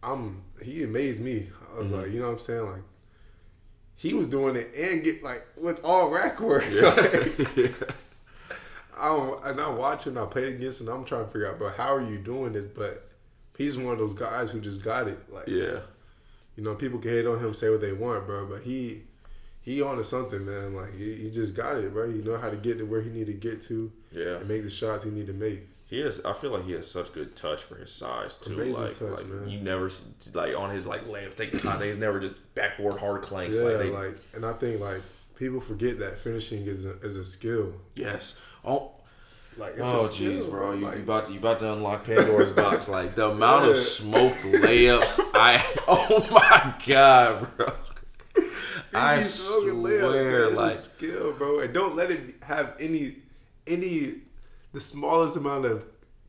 I'm he amazed me. I was mm-hmm. like, you know what I'm saying, like. He was doing it and get like with all rack work. [LAUGHS] Like, [LAUGHS] i'm not and I watch him. I play against him. I'm trying to figure out, but how are you doing this? But he's one of those guys who just got it. Like,
yeah.
you know, people can hate on him, say what they want, bro, but he he on to something, man. Like he, he just got it, bro. You know how to get to where he need to get to
Yeah.
and make the shots he need to make.
He has. I feel like he has such good touch for his size too.
Amazing
like,
touch,
like
man.
you never like on his like layup taking contact. He's never just backboard hard clanks.
Yeah,
like, they,
like, and I think like people forget that finishing is a, is a skill.
yes. Oh,
Like it's
oh, jeez, bro. You,
Like,
you about to you about to unlock Pandora's [LAUGHS] box. Like the amount of
Yeah.
smoked layups. I. [LAUGHS] Oh my god, bro. I
he smoking layups,
swear.
It's
like
a skill, bro, and don't let it have any any the smallest amount of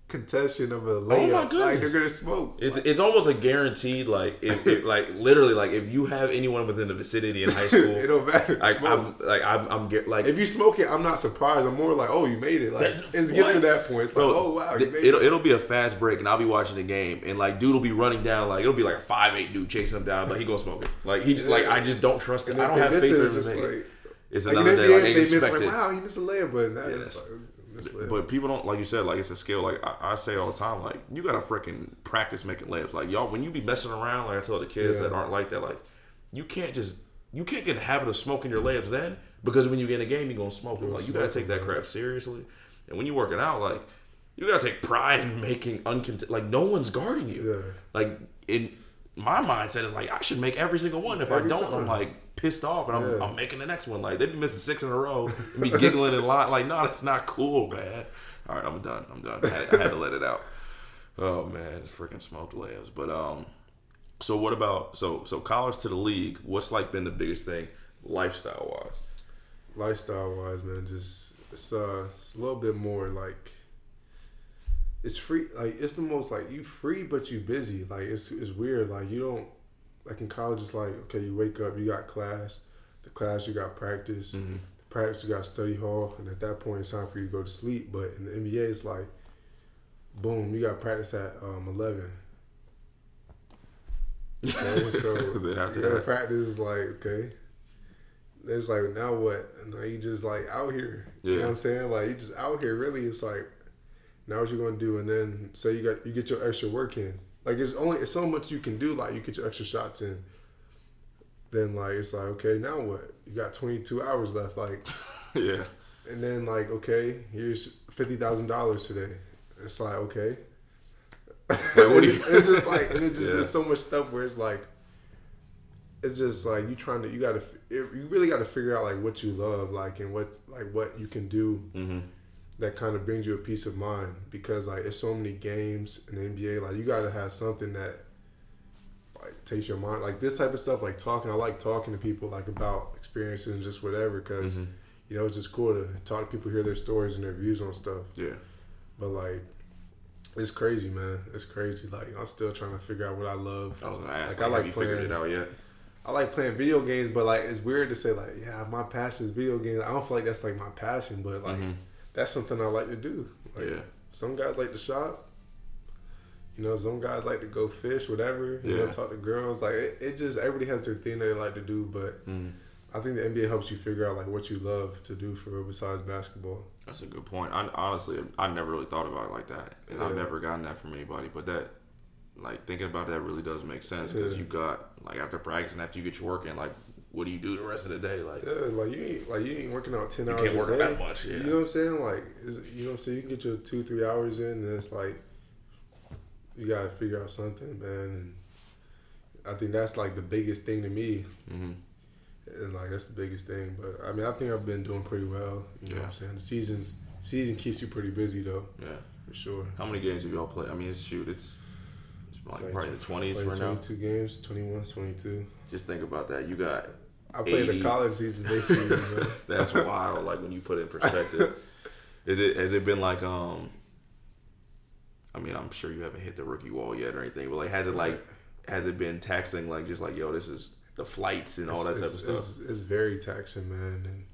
contention of a oh layup. Like
Oh goodness.
Like they're gonna smoke.
It's it's almost a guaranteed like if, if [LAUGHS] like literally like if you have anyone within the vicinity in high [LAUGHS]
it
school,
don't matter.
like
Smoke.
I'm like I'm I'm get like
If you smoke it, I'm not surprised. I'm more like, oh, you made it. Like
That-
it gets to that point. It's like,
Bro,
oh wow, you
th-
made
it'll
it.
it'll be a fast break and I'll be watching the game and like dude will be running down like it'll be like a five eight dude chasing him down but he gonna smoke it like he just like I just don't trust him I don't have faith in him.
just
to make it.
like,
It's
like in
another
NBA,
day like
they
they
miss like, wow, he missed a layup, but now
Yes.
it's like,
But people don't like you said like it's a skill. Like I, I say all the time, like you gotta freaking practice making layups. Like y'all, when you be messing around, like I tell the kids
Yeah.
that aren't like that, like you can't just you can't get in the habit of smoking your layups then because when you get in a game, you're gonna smoke them. Like you gotta take that
man.
crap seriously. And when you're working out, like you gotta take pride in making uncont like no one's guarding you.
Yeah.
Like in my mindset is like I should make every single one. If
Every
I don't, I'm like pissed off and I'm,
Yeah.
I'm making the next one. Like they'd be missing six in a row and be giggling in line. Like no, that's not cool, man. All right, I'm done. I'm done. I had, I had to let it out. Oh man, it's freaking smoked layups. But um, so what about so so college to the league? What's like been the biggest thing lifestyle wise?
lifestyle wise, man, just it's uh it's a little bit more like it's free like it's the most like you free but you busy. Like it's it's weird. Like you don't like in college it's like, okay, you wake up, you got class. The class you got practice. The practice you got study hall, and at that point it's time for you to go to sleep. But in the NBA it's like boom, you got practice at um eleven. [LAUGHS] Okay, so
Then after that-
practice is like okay. It's like now what? And now you just like out here. You know
Yeah.
what I'm saying? Like you just out here. Really, it's like now what you gonna do? And then say you got you get your extra work in. Like it's only it's so much you can do. Like you get your extra shots in. Then like it's like okay now what? You got 22 hours left. Like [LAUGHS]
yeah,
and then like okay here's fifty thousand dollars today. It's like okay.
what do you- [LAUGHS]
it's just like and it's just
Yeah.
there's so much stuff where it's like it's just like you trying to you gotta it, you really got to figure out like what you love like and what like what you can do
hmm
that kind of brings you a peace of mind because like it's so many games in the NBA. Like you gotta have something that like takes your mind. Like this type of stuff, like talking. I like talking to people like about experiences and just whatever because
Mhm.
you know it's just cool to talk to people, hear their stories and their views on stuff.
Yeah.
But like. It's crazy, man. It's crazy. Like I'm still trying to figure out what I love.
I was gonna ask.
Like, I
Like, have
like
you figured
playing-
it out yet?
I like playing video games, but like it's weird to say like, yeah, my passion is video games. I don't feel like that's like my passion, but like
Mhm.
That's something I like to do. Like,
Yeah.
Some guys like to shop. You know, some guys like to go fish, whatever. You know,
Yeah.
talk to girls. Like it, it just everybody has their thing they like to do, but
Mhm.
I think the NBA helps you figure out like what you love to do for besides basketball.
That's a good point. I honestly, I never really thought about it like that, and I've never gotten that from anybody. But that, like thinking about that, really does make sense because
Yeah.
you got like after practice and after you get your work in, like what do you do the rest of the day? Like,
Yeah, like you ain't like you ain't working out ten
You
hours
can't
a
work
day.
that much, yeah.
You know what I'm saying? Like, is, you know what I'm saying? You can get your two three hours in, and it's like you gotta figure out something, man. And I think that's like the biggest thing to me,
hmm
and like that's the biggest thing. But I mean, I think I've been doing pretty well. You know what I'm saying? The seasons season keeps you pretty busy though,
yeah.
for sure.
How many games have y'all played? I mean, it's shoot, it's, it's like probably the twenties
Played
right now.
22 games, 21, 22.
Just think about that. You got
I played
80.
the college season basically. [LAUGHS]
that's wild. Like when you put it in perspective, [LAUGHS] is it has it been like um? I mean, I'm sure you haven't hit the rookie wall yet or anything, but like has it like has it been taxing? Like just like yo, this is the flights and all that type of stuff.
It's, it's very taxing, man. And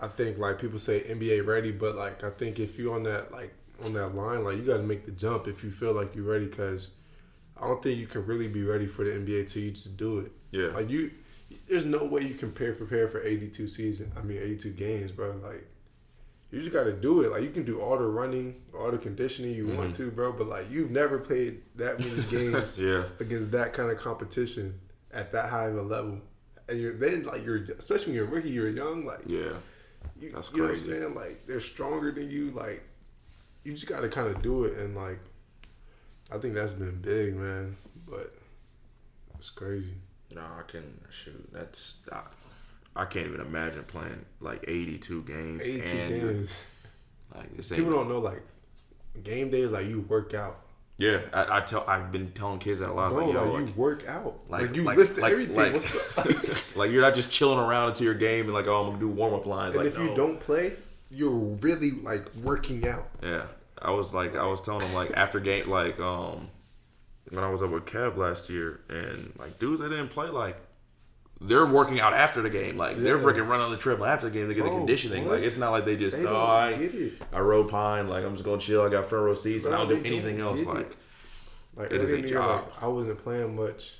I think like people say NBA ready, but like I think if you're on that like on that line, like you got to make the jump if you feel like you're ready. Because I don't think you can really be ready for the NBA till you just do it.
Yeah.
Like you, there's no way you can prepare prepare for 82 season. I mean 82 games, bro. Like you just got to do it. Like you can do all the running, all the conditioning you want mm-hmm. to, bro. But like you've never played that many [LAUGHS] games
Yeah.
against that kind of competition at that high of a level. And you're then like you're especially when you're rookie, you're young, like
yeah,
you,
That's
you know what I'm saying? Like they're stronger than you. Like you just gotta kinda do it and like I think that's been big, man. But it's crazy.
No, I can shoot. That's I, I can't even imagine playing like 82 games.
82
and
games.
Like this.
People don't know like game day is like you work out.
Yeah, I, I tell. I've been telling kids that a lot.
Bro,
like, yo,
like,
like,
you work out. Like,
like-
you
like-
lift
like-
everything.
like-
What's up? [LAUGHS]
like you're not just chilling around until your game and like, oh, I'm gonna do warm up lines.
and
like,
if you don't play, you're really like working out.
Yeah, I was like, I was telling them like after game, like um, when I was up with Kev last year, and like dudes that didn't play, like they're working out after the game, like they're freaking running on the treadmill after the game to get the conditioning.
what?
Like it's not like they just,
They
oh, I. I rode pine, like I'm just gonna chill. I got front row seats, and I don't do anything else.
get
Like
it. Like
It is a job.
Like, I wasn't playing much.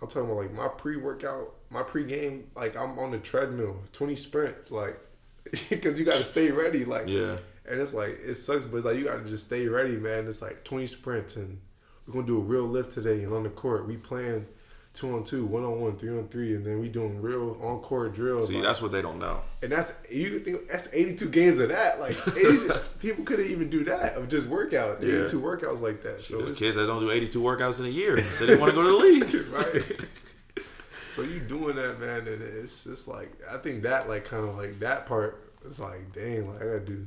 I'm talking about like my pre-workout, my pre-game. Like I'm on the treadmill, 20 sprints, like [LAUGHS] because you got to stay ready. Like
yeah,
and it's like it sucks, but it's like you got to just stay ready, man. It's like 20 sprints, and we're gonna do a real lift today. And on the court, we playing two on two, one on one, three on three, and then we doing real on court drills.
see,
like-
that's what they don't know.
and that's you think that's 82 games of that. Like [LAUGHS] 80, people couldn't even do that of just workouts,
Yeah.
82 workouts like that. So
There's kids that don't do 82 workouts in a year, so they want to go to the league. [LAUGHS]
right. so you doing that, man, and it's just like I think that like kind of like that part is like dang, like I gotta do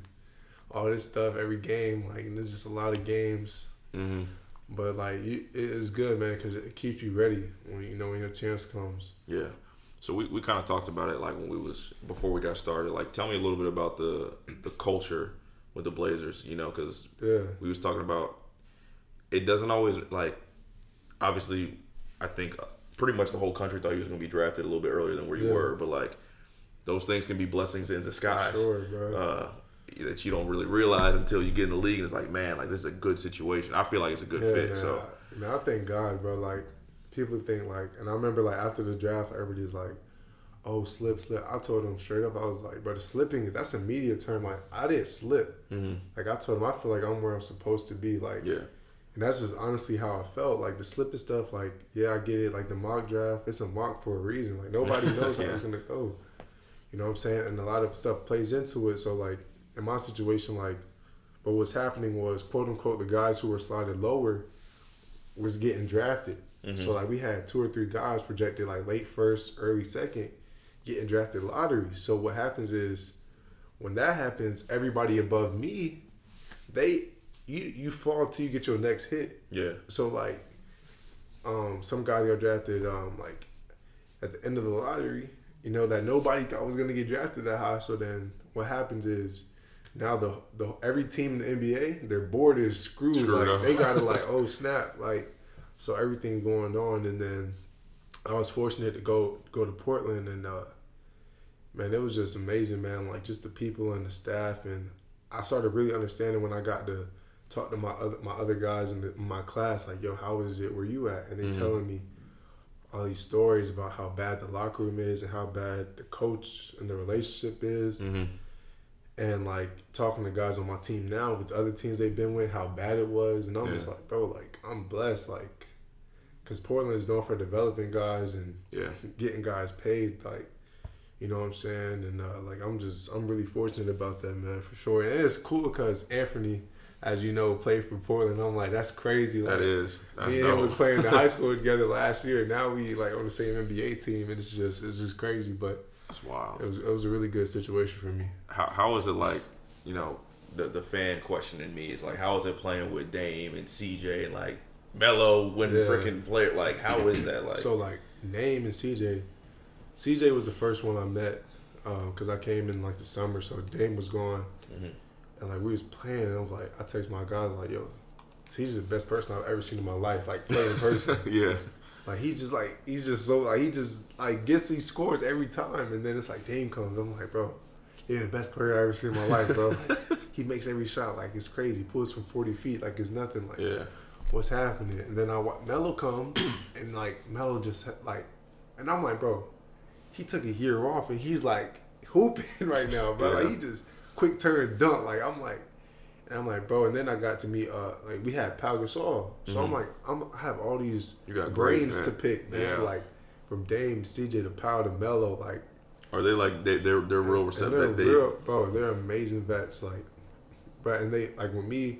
all this stuff every game, like and there's just a lot of games.
hmm
But like it is good, man, because it keeps you ready when you know when your chance comes.
Yeah. So we, we kind of talked about it like when we was before we got started. Like, tell me a little bit about the the culture with the Blazers. You know, because
Yeah,
we was talking about it doesn't always like. Obviously, I think pretty much the whole country thought he was going to be drafted a little bit earlier than where you
Yeah.
were, but like those things can be blessings in disguise.
sure, bro.
Uh, that you don't really realize until you get in the league and it's like, man, like this is a good situation. I feel like it's a good
yeah,
fit.
man.
So
I, man, I thank God, bro. Like people think like, and I remember like after the draft, everybody's like, "Oh, slip, slip." I told them straight up, I was like, "But the slipping, that's a media term. Like I didn't slip.
mhm.
Like I told them, I feel like I'm where I'm supposed to be. Like,
yeah,
and that's just honestly how I felt. Like the slipping stuff, like yeah, I get it. Like the mock draft, it's a mock for a reason. Like nobody [LAUGHS] knows how it's gonna go. You know what I'm saying? And a lot of stuff plays into it. So like in my situation, like, but what's happening was quote unquote the guys who were slotted lower was getting drafted. So like we had two or three guys projected like late first, early second, getting drafted lottery. So what happens is when that happens, everybody above me, they you you fall till you get your next hit.
Yeah.
So like, um, some guys got drafted um like at the end of the lottery. You know that nobody thought was gonna get drafted that high. So then what happens is now the the every team in the NBA their board is screwed.
Screwed
like
up.
they gotta like [LAUGHS] oh snap. Like so everything going on. And then I was fortunate to go go to Portland and uh man it was just amazing man. Like just the people and the staff. And I started really understanding when I got to talk to my other my other guys in, the, in my class. Like yo how is it where you at? And they telling me all these stories about how bad the locker room is and how bad the coach and the relationship is.
Mm-hmm.
And like talking to guys on my team now with other teams they've been with, how bad it was, and I'm
Yeah.
just like, bro, like I'm blessed, like, because Portland is known for developing guys and
Yeah.
getting guys paid, like, you know what I'm saying, and uh, like I'm just I'm really fortunate about that, man, for sure, and it's cool because Anthony, as you know, played for Portland. I'm like, that's crazy, like.
That is. That's
Me and him was playing in high [LAUGHS] school together last year. Now we like on the same NBA team, and it's just it's just crazy. But
That's wild.
it was it was a really good situation for me.
how how is it like you know the the fan questioning me is like how is it playing with Dame and CJ and like Melo when
Yeah.
freaking player like how is that like
So like Dame and CJ, CJ was the first one I met because I came in like the summer, so Dame was gone,
Mhm.
and like we was playing, and I was like, I text my guys like, yo, CJ's the best person I've ever seen in my life, like playing in person. [LAUGHS]
yeah
like he's just like he's just so like he just like gets these scores every time, and then it's like Dame comes, I'm like, bro. You're the best player I ever seen in my life, bro. Like, [LAUGHS] he makes every shot like it's crazy. He pulls from 40 feet like it's nothing. Like
yeah
what's happening? And then I wa- Melo come [CLEARS THROAT] and like Melo just like, and I'm like, bro, he took a year off and he's like [LAUGHS] hooping right now, bro. Like he just quick turn dunk. Like I'm like, and I'm like, bro. And then I got to meet uh like we had Pau Gasol, so I'm like, I'm I have all these
Mm-hmm. Great,
brains
man.
to pick, man.
Yeah.
Like from Dame, CJ to Pau to Melo, like
are they like they they're they're real receptive
they're
they,
real, bro. They're amazing vets, like, but and they like with me,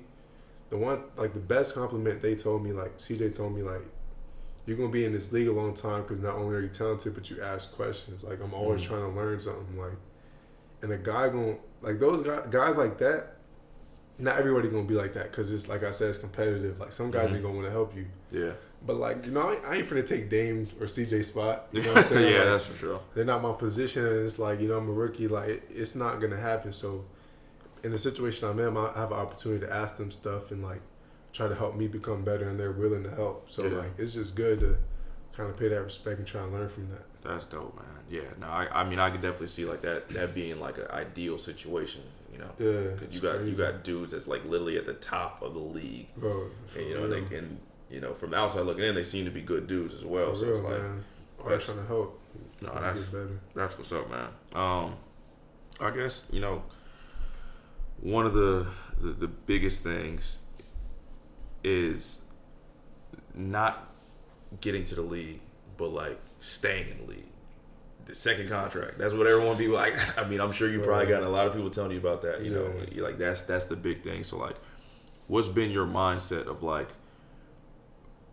the one like the best compliment they told me, like CJ told me, like, you're gonna be in this league a long time because not only are you talented, but you ask questions. Like I'm always
Mm-hmm.
trying to learn something. Like, and a guy going like those guys, guys like that. Not everybody gonna be like that because it's like I said, it's competitive. Like some guys
Mhm.
ain't gonna want to help you,
yeah
but like you know, I, I ain't finna take Dame or CJ spot. You know what I'm [LAUGHS] saying?
yeah
Like,
that's for sure
they're not my position, and it's like you know I'm a rookie. Like it, it's not gonna happen. So, in the situation I'm in, I have an opportunity to ask them stuff and like try to help me become better, and they're willing to help. So
Yeah.
like it's just good to kind of pay that respect and try and learn from that.
that's dope man yeah no I I mean I could definitely see like that that being like an ideal situation you know
Yeah,
'Cause you got you got dudes that's like literally at the top of the league
bro.
And you know
real,
they can you know from the outside looking in they seem to be good dudes as well
for
so
real,
it's like
man.
That's-
trying to help.
no that's. That's what's up, man. Um, I guess you know one of the, the the biggest things is not getting to the league, but like staying in the league. The second contract. That's what everyone be like. [LAUGHS] I mean, I'm sure you probably got a lot of people telling you about that. You know,
Yeah.
Like that's that's the big thing. So like, what's been your mindset of like,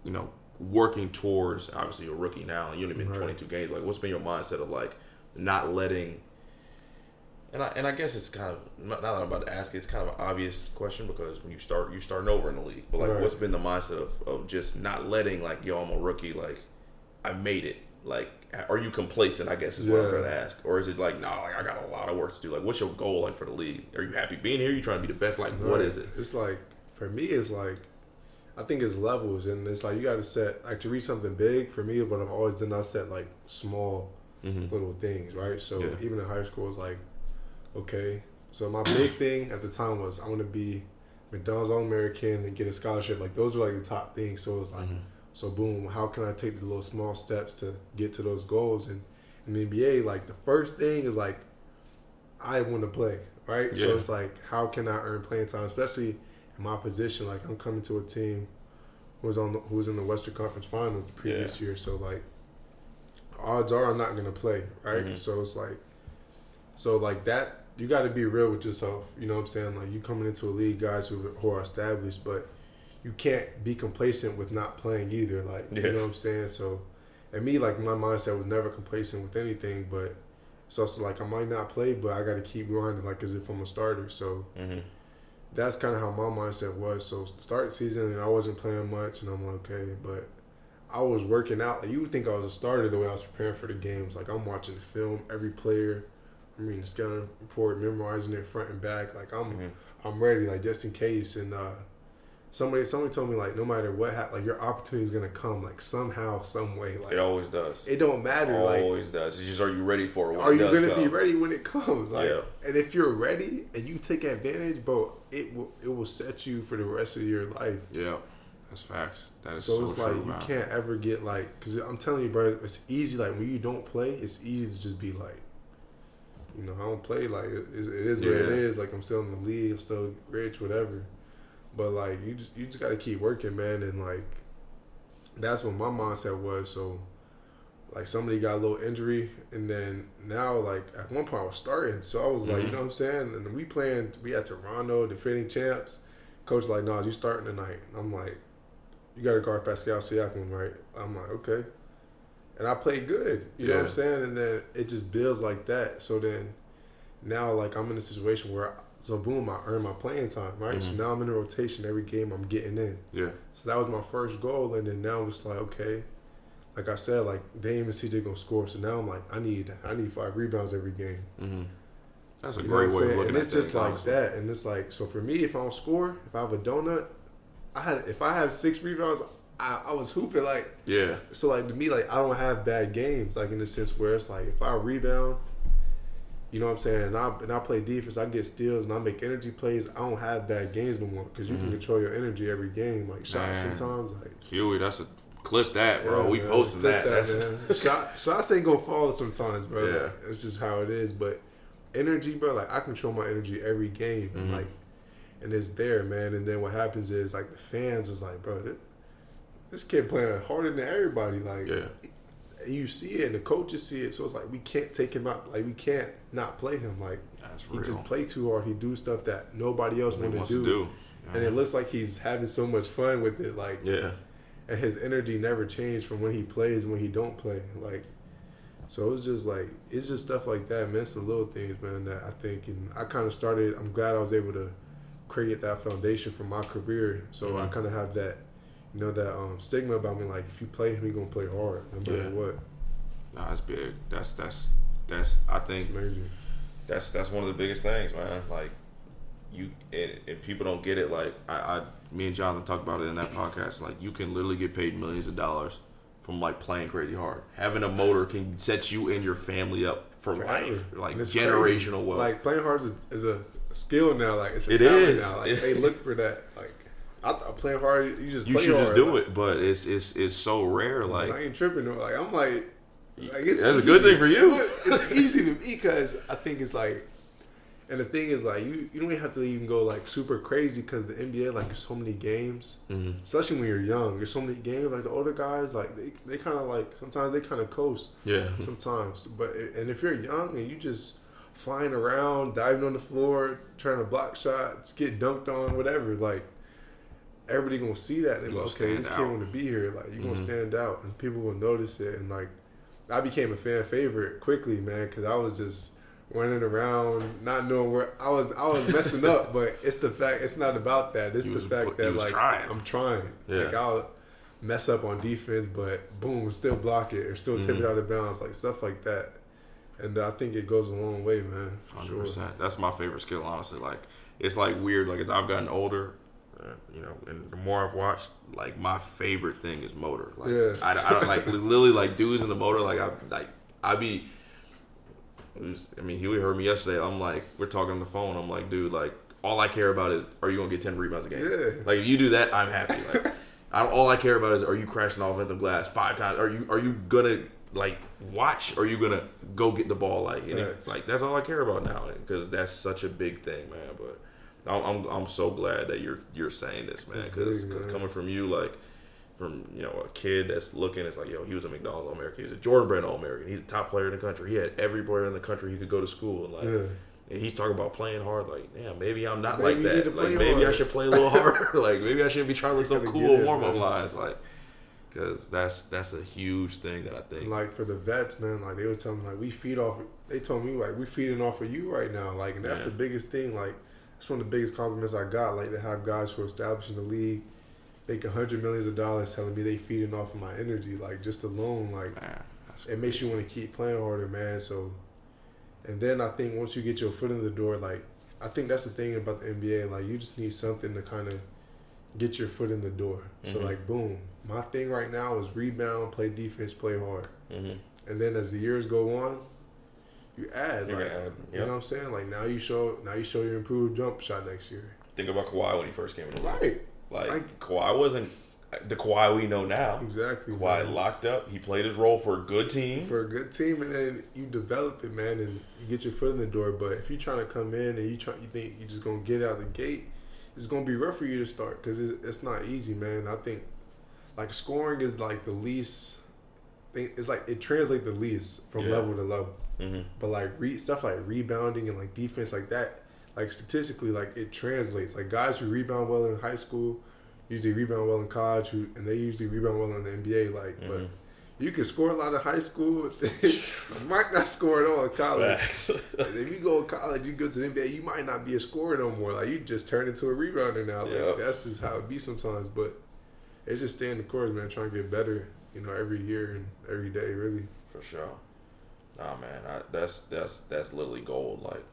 you know, working towards obviously you're a rookie now and you only been
Right.
22 games. Like, what's been your mindset of like not letting and I, and I guess it's kind of now that I'm about to ask, it's kind of an obvious question because when you start, you starting over in the league. But like,
Right.
what's been the mindset of, of just not letting like, yo, I'm a rookie, like, I made it. Like, are you complacent? I guess is what I'm
Yeah.
trying to ask, or is it like, no, like I got a lot of work to do. Like, what's your goal like for the league? Are you happy being here? you trying to be the best? Like, what
Right.
is it?
It's like for me, it's like I think it's levels, and it's like you got to set like to reach something big. For me, But I've always done, I set like small
Mm-hmm.
little things, right? So
Yeah.
even in high school, it's like, okay. So my big [CLEARS THROAT] thing at the time was I want to be McDonald's All American and get a scholarship. Like those were like the top things. So it was like, so boom, how can I take the little small steps to get to those goals? And in the NBA, like the first thing is like, I want to play, right? So it's like, how can I earn playing time, especially in my position? Like I'm coming to a team who was on the, who was in the Western Conference Finals the previous year. So like, odds are I'm not gonna play, right?
Mhm.
So it's like, so like that you got to be real with yourself. You know what I'm saying? Like you coming into a league, guys who, who are established, but you can't be complacent with not playing either. Like
Yeah.
you know what I'm saying? So, and me, like my mindset was never complacent with anything, but So it's like I might not play, but I got to keep grinding like as if I'm a starter. So that's kind of how my mindset was. So start season and I wasn't playing much, and I'm like, okay, but I was working out. Like, you would think I was a starter the way I was preparing for the games. Like I'm watching the film, every player. I'm reading the scouting report, memorizing it front and back. Like I'm, I'm ready. Like just in case. And uh, somebody, somebody told me like no matter what, hap- like your opportunity is gonna come. Like somehow, some way. Like
It always does.
it don't matter. Like
always does. It's just are you ready for it? When
are
it
you gonna be ready when it comes? Like,
Yeah.
and if you're ready and you take advantage, bro, it will it will set you for the rest of your life.
Yeah, that's facts. That is
So,
so,
it's
true,
like
man.
you can't ever get like, cause I'm telling you, bro, it's easy. Like when you don't play, it's easy to just be like, you know, I don't play. Like it, it is what it
Yeah.
is. Like I'm still in the league, I'm still rich, whatever. But like you just you just got to keep working, man, and like that's what my mindset was. So like somebody got a little injury, and then now like at one point I was starting, so I was like, you
Mhm.
know what I'm saying, and we playing, we at Toronto, defending champs. Coach like, nah, you starting tonight. I'm like, you got to guard Pascal Siakam, right? I'm like, okay. And I played good, you know what I'm saying? And then it just builds like that. So then now, like, I'm in a situation where, so boom, I earn my playing time, right? So
Mhm.
now I'm in a rotation every game, I'm getting in.
Yeah,
So that was my first goal. And then now it's like, okay, like I said, like, Dame and CJ gonna score. So now I'm like, I need, I need five rebounds every game.
hmm that's a
You
great way of looking
And it's just like
honestly.
that. And it's like so for me, if I don't score, if I have a donut, I had if I have six rebounds, I, I was hooping like
Yeah,
so like to me like I don't have bad games like in the sense where it's like if I rebound, you know what I'm saying, and I and I play defense, I get steals and I make energy plays. I don't have bad games no more because you can
Mhm.
control your energy every game. Like shots
Man.
sometimes like
Huey, that's a clip that, bro.
yeah,
we
man,
posted that.
Shot, shots ain't gonna fall sometimes, bro.
Yeah.
Like, it's just how it is. But energy, bro, like I control my energy every game, and
Mhm.
like, and it's there, man. And then what happens is like the fans is like, bro, this, this kid playing harder than everybody. Like,
yeah,
and you see it, and the coaches see it. So it's like we can't take him out. Like we can't not play him. Like
that's
he
real.
just play too hard. He do stuff that nobody else want
wants
to do.
do.
And it looks like he's having so much fun with it. Like
yeah,
and his energy never changed from when he plays when he don't play. Like, so it's just like it's just stuff like that, man. It's the little things, man. That I think, and I kind of started. I'm glad I was able to create that foundation for my career. So I
Mhm.
kind of have that, you know, that um, stigma about me. Like, if you play him, he gonna play hard, no matter
Yeah.
what.
nah, that's big. That's that's that's. I think that's that's one of the biggest things, man. Like you, and, and people don't get it. Like I, I, me and Jonathan talked about it in that podcast. Like you can literally get paid millions of dollars from like playing crazy hard. Having a motor can set you and your family up for life, like generational
crazy.
wealth.
Like playing hard is a, is a skill now. Like it's a
It
talent
is.
now. Like [LAUGHS] they look for that. Like I thought playing hard, you just
you should just do it, but it's it's it's so rare. Like
I ain't tripping. though. Like I'm like, like it's
that's a good thing for you.
It's easy to me because I think it's like, and the thing is like you you don't even have to even go like super crazy because the NBA like so many games,
Mhm.
especially when you're young. There's so many games. Like the older guys, like they they kind of like sometimes they kind of coast
yeah,
sometimes. But and if you're young and you just flying around, diving on the floor, trying to block shots, get dunked on, whatever, like everybody gonna see that. They're
You
like, okay, this
stand
kid want to be here. Like you gonna
Mhm.
stand out, and people will notice it. And like I became a fan favorite quickly, man, because I was just running around, not knowing where I was. I was messing up, [LAUGHS] but it's the fact. It's not about that. It's
You
the
was
fact that like
trying.
I'm trying.
Yeah.
Like I'll mess up on defense, but boom, still block it or still tip
Mhm.
it out of bounds, like stuff like that. And I think it goes a long way, man.
Hundred
sure.
percent. That's my favorite skill, honestly. Like it's like weird. Like as I've gotten older, Uh, you know, and the more I've watched, like my favorite thing is motor. Like,
Yeah.
I, I don't like literally like dudes in the motor. Like I like I be. was- I mean, Huey heard me yesterday. I'm like, we're talking on the phone. I'm like, dude, like all I care about is are you gonna get ten rebounds a game?
Yeah.
Like if you do that, I'm happy. Like [LAUGHS] I, all I care about is are you crashing the offensive glass five times? Are you are you gonna like watch? Or are you gonna go get the ball? Like it- like that's all I care about now because that's such a big thing, man. But I'm I'm, I'm so glad that you're you're saying this, man. Because coming from you, like from you know a kid that's looking, it's like yo, he was a McDonald's All American. He was a Jordan Brand All American. He's a top player in the country. He had every player in the country he could go to school and like.
Yeah.
And he's talking about playing hard. Like, damn, maybe I'm not
Maybe
like that. Like, maybe I should play a little harder. [LAUGHS] [LAUGHS] like, maybe I shouldn't be trying to look so cool in warm up lines. Like, because that's that's a huge thing that I think.
Like for the vets, man, like they were telling me like we feed off. They told me like we feeding off of you right now, like and that's
Yeah.
the biggest thing. Like that's one of the biggest compliments I got. Like to have guys who are establishing the league, making hundred millions of dollars, telling me they feeding off of my energy. Like just alone, like
Man,
it makes you want to keep playing harder, man. So, and then I think once you get your foot in the door, like I think that's the thing about the NBA. Like you just need something to kind of get your foot in the door. So
Mhm.
like, boom. My thing right now is rebound, play defense, play hard.
mm-hmm.
And then as the years go on, you add.
You're
like,
add,
You know what I'm saying? Like now you show now you show your improved jump shot next year.
Think about Kawhi when he first came in the league.
Right.
Like
Like-
Kawhi wasn't the Kawhi we know now.
Exactly.
Kawhi
man.
locked up. He played his role for a good team.
for a good team, and then you develop it, man, and you get your foot in the door. But if you're trying to come in and you try, you think you're just gonna get out the gate, it's gonna be rough for you to start because it's, it's not easy, man. I think like scoring is like the least thing. It's like it translates the least from
Yeah.
level to level.
Mm-hmm.
But like re- stuff like rebounding and like defense like that, like statistically, like it translates. Like guys who rebound well in high school usually rebound well in college, who and they usually rebound well in the NBA. Like, but
Mhm.
you can score a lot in high school, [LAUGHS] might not score at all in college. And if you go to college, you go to the NBA, you might not be a scorer no more. Like you just turn into a rebounder now. Like
Yep.
that's just how it be sometimes. But it's just staying the course, man. Trying to get better, you know, every year and every day, really.
For sure. Nah, man, I, that's that's that's literally gold. Like,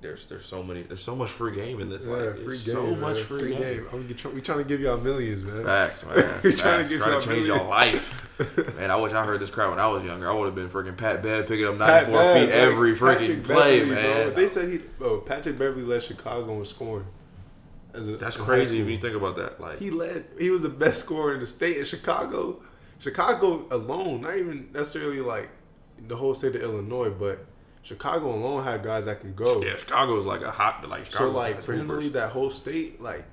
there's there's so many, there's so much free game in this.
Yeah,
like,
free game.
so
man.
much free, game.
I'm get, we trying to give y'all millions, man.
Facts, [LAUGHS] man.
We trying to give y'all
change your [LAUGHS] life. man, I wish I heard this crowd when I was younger. I would have been freaking Pat Bev picking up
Pat
94
Bev,
feet
like,
every freaking
Patrick
play,
Beverley,
man.
Bro. They said he, bro. Patrick Beverley led Chicago in scoring. As a,
That's crazy
when
you think about that. Like,
He led. He was the best scorer in the state in Chicago. Chicago alone, not even necessarily like the whole state of Illinois, but Chicago alone had guys that can go.
yeah, Chicago is like a hot, like Chicago
so like for him to lead that whole state, like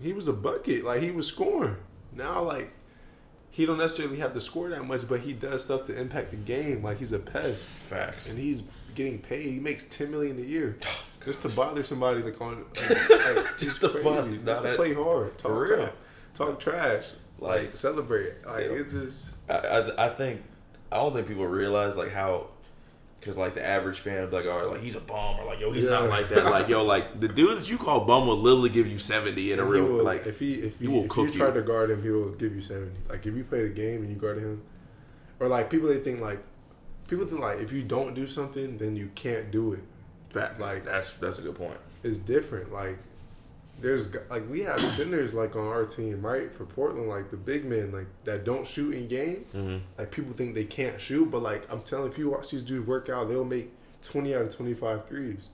he was a bucket. Like he was scoring. Now like he don't necessarily have to score that much, but he does stuff to impact the game. Like he's a pest,
Facts.
and he's getting paid. He makes ten million a year [SIGHS] just to bother somebody like on [LAUGHS] like, like,
Just to
crazy. just to play hard, talk
for real.
crap, talk trash, like,
Like-
celebrate. Like
Yeah.
it's just
I, I, I think I don't think people realize like how because like the average fan like oh like he's a bum or like yo he's not like that like yo like the dude that you call bum will literally give you seventy in a
and he
real
will,
like
if he if
he
you
will
if
cook
you try to guard him, he will give you seventy. Like if you play the game and you guard him, or like people they think like people think like if you don't do something, then you can't do it.
fact
like
that's that's a good point
It's different. Like there's like we have centers like on our team, right? For Portland, like the big men like that don't shoot in game.
mm-hmm.
Like people think they can't shoot, but like I'm telling, if you watch these dudes work out, they'll make twenty out of 25 threes.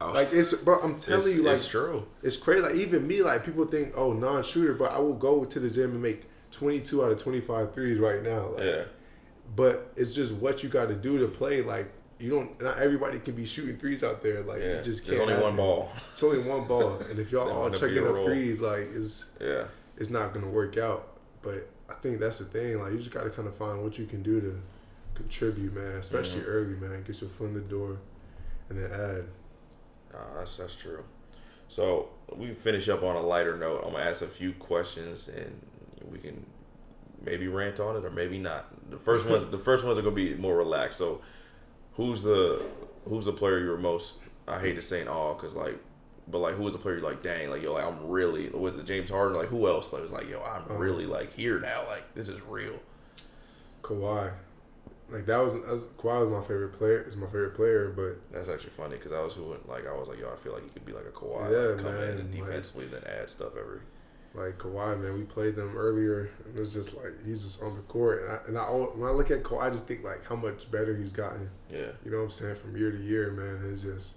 oh,
Like it's, bro. I'm telling you, like
it's true
It's crazy. Like even me, like people think, oh, non-shooter, but I will go to the gym and make 22 out of 25 threes right now. Like,
yeah
But it's just what you got to do to play. Like you don't. Not everybody can be shooting threes out there. Like
yeah
you just can't.
There's only one ball
It's only one ball, and if y'all all chucking
a
up threes, like it's
yeah
it's not gonna work out. But I think that's the thing. Like you just got to kind of find what you can do to contribute, man. Especially
Mhm.
early, man. Get your foot in the door, and then add.
Nah, that's that's true. So we finish up on a lighter note. I'm gonna ask a few questions, and we can maybe rant on it or maybe not. The first ones, the first ones are gonna be more relaxed. So, who's the who's the player you're most? I hate to say in awe, cause like, but like, who is the player you're like, dang, like yo, like, I'm really was it James Harden? Like, who else? Like, was like, yo, I'm
Uh-huh.
really like here now. Like, this is real.
Kawhi. Like that was, that was Kawhi was my favorite player. Is my favorite player, but
That's actually funny because I was who like I was like, yo, I feel like he could be like a Kawhi,
Yeah,
like, come in
man,
and
like-
defensively then add stuff every.
Like Kawhi, man, we played them earlier, and it's just like he's just on the court. And I, and I when I look at Kawhi, I just think like how much better he's gotten.
Yeah.
You know what I'm saying? From year to year, man, it's just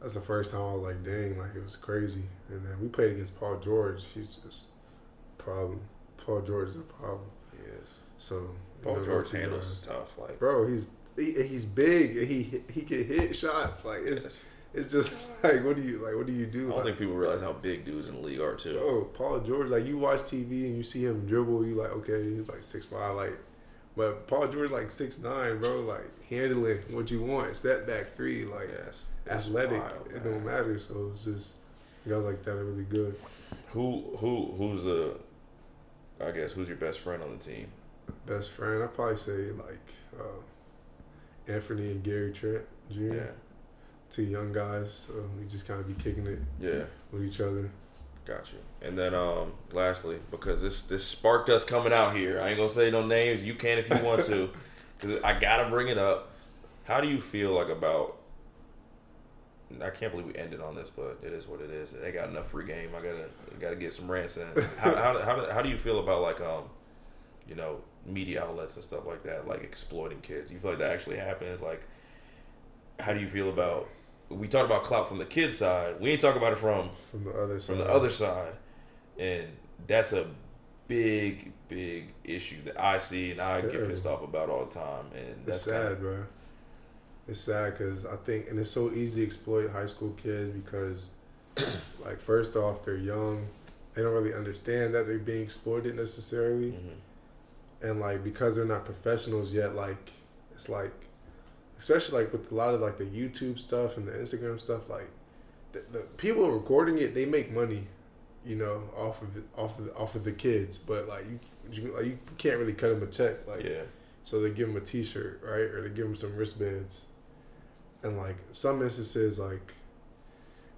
that's the first time I was like, dang, like it was crazy. And then we played against Paul George. He's just problem. Paul George is a problem.
Yes.
So you
Paul
know,
George handles is tough. Like,
Bro, he's he, he's big he he can hit shots. Like it's it's just [LAUGHS] like what do you like? What do you do?
I
do?
don't
Like,
think people realize how big dudes in the league are too.
Bro, Paul George, like you watch TV and you see him dribble, you like, okay, he's like six five, like, but Paul George like six nine, bro, like handling what you want, step back three, like
Yes.
Athletic,
wild,
it don't matter. So it's just guys like that are really good.
Who who who's the I guess who's your best friend on the team?
Best friend, I'd probably say like uh, Anthony and Gary Trent Jr.
Yeah,
Two young guys, so we just kind of be kicking it
yeah,
with each other.
got you. And then, um, lastly, because this this sparked us coming out here, I ain't gonna say no names. You can if you want to, [LAUGHS] because I gotta bring it up. How do you feel like about? I can't believe we ended on this, but it is what it is. They got enough free game. I gotta gotta get some rants in. How how how, do, how do you feel about like um, you know, media outlets and stuff like that, like exploiting kids? You feel like that actually happens? Like, how do you feel about? We talked about clout from the kid side. We ain't talk about it from
From the other side.
from the other side, and that's a big, big issue that I see and
It's
I get pissed off about all the time. And
It's
that's
sad,
kinda-
bro. It's sad because I think, and it's so easy to exploit high school kids because, [CLEARS THROAT] like, first off, they're young. They don't really understand that they're being exploited necessarily.
Mhm.
and like because they're not professionals yet like it's like especially like with a lot of like the youtube stuff and the instagram stuff like the, the people recording it they make money you know off of off of the, off of the kids. But like you you, like, you can't really cut them a check like
Yeah,
so they give them a t-shirt right? Or they give them some wristbands. And like some instances like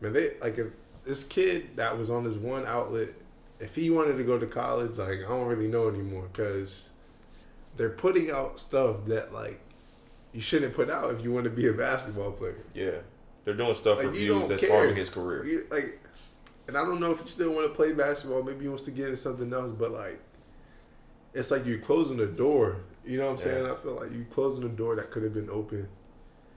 man they like if this kid that was on this one outlet if he wanted to go to college like i don't really know anymore because they're putting out stuff that like you shouldn't put out if you want to be a basketball player
yeah. They're doing stuff for
Like, you
views that's
care.
harming his career.
You- like and i don't know if you still want to play basketball maybe he wants to get into something else but like it's like you're closing the door you know what i'm
Yeah.
saying i feel like you're closing the door that could have been open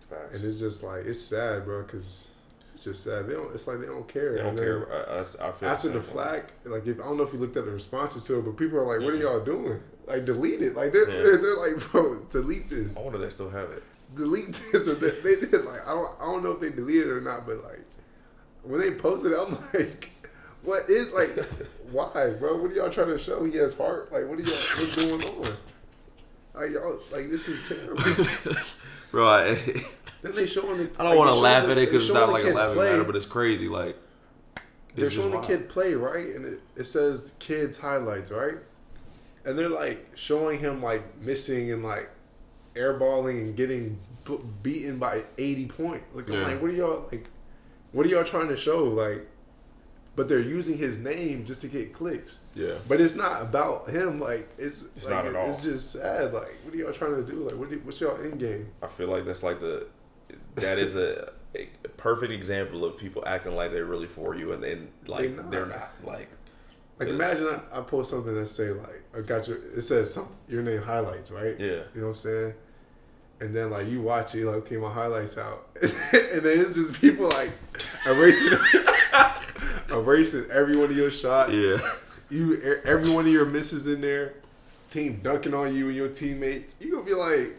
Facts.
and it's just like it's sad, bro, because it's just sad. They don't. It's like they don't care.
They don't care. I, I, I feel
After
the,
the flag, like if I don't know if you looked at the responses to it, but people are like, "What are y'all doing? Like delete it." Like they're
Yeah.
they're, they're like, "Bro, delete this,
I wonder if they still have it.
delete this." [LAUGHS] or they, they did like I don't I don't know if they deleted it or not, but like when they posted it, I'm [LAUGHS] like, "What is like [LAUGHS] why, bro? What are y'all trying to show? He has heart. Like what are y'all what's going on?" Like y'all, like this is terrible.
Bro,
then they showing the.
I don't
like,
want to laugh
showing
at it because it's not like a laughing
play.
matter, but it's crazy. Like,
they're
it's
showing the
just
kid play right, and it, it says kids highlights right, and they're like showing him like missing and like airballing and getting b- beaten by eighty points. Like I'm like, what are y'all like? What are y'all trying to show? Like, but they're using his name just to get clicks.
yeah.
But it's not about him. Like it's
It's
like
not at all.
it's just sad. Like what are y'all trying to do? Like what do, what's y'all end game?
I feel like that's like the that is a, a perfect example of people acting like they're really for you and then like
They not.
they're not. Like,
Like imagine I, I post something that say like I got your it says some your name highlights right?
Yeah,
you know what I'm saying? And then like you watch it you're like okay my highlights out. [LAUGHS] And then it's just people like erasing [LAUGHS] erasing every one of your shots.
Yeah.
you every one of your misses in there. Team dunking on you and your teammates. You gonna be like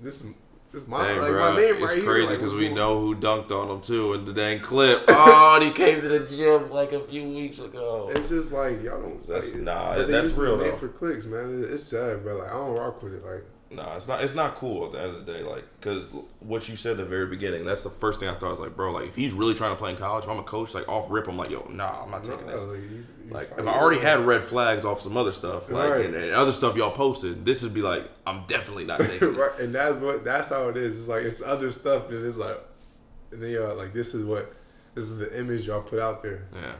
this is my
Hey,
like
bro,
my name
it's
right
crazy
here like,
because we know who dunked on him too in the dang clip. [LAUGHS] Oh, and he came to the gym like a few weeks ago.
It's just like y'all don't.
That's-
like,
nah, that's real, though.
for clicks, man. It's sad, but like I don't rock with it. Like
Nah, it's not. It's not cool at the end of the day. Like, because what you said at the very beginning, that's the first thing I thought. I was like, bro, like if he's really trying to play in college, if I'm a coach, like off rip, I'm like, yo, nah, I'm not taking
nah,
this.
like, you
Like, if I already had red flags off some other stuff, like
Right.
and, and other stuff y'all posted, this would be like, I'm definitely not taking [LAUGHS]
right, and that's what that's how it is. It's like it's other stuff and it's like, and then y'all like this is what this is the image y'all put out there.
Yeah,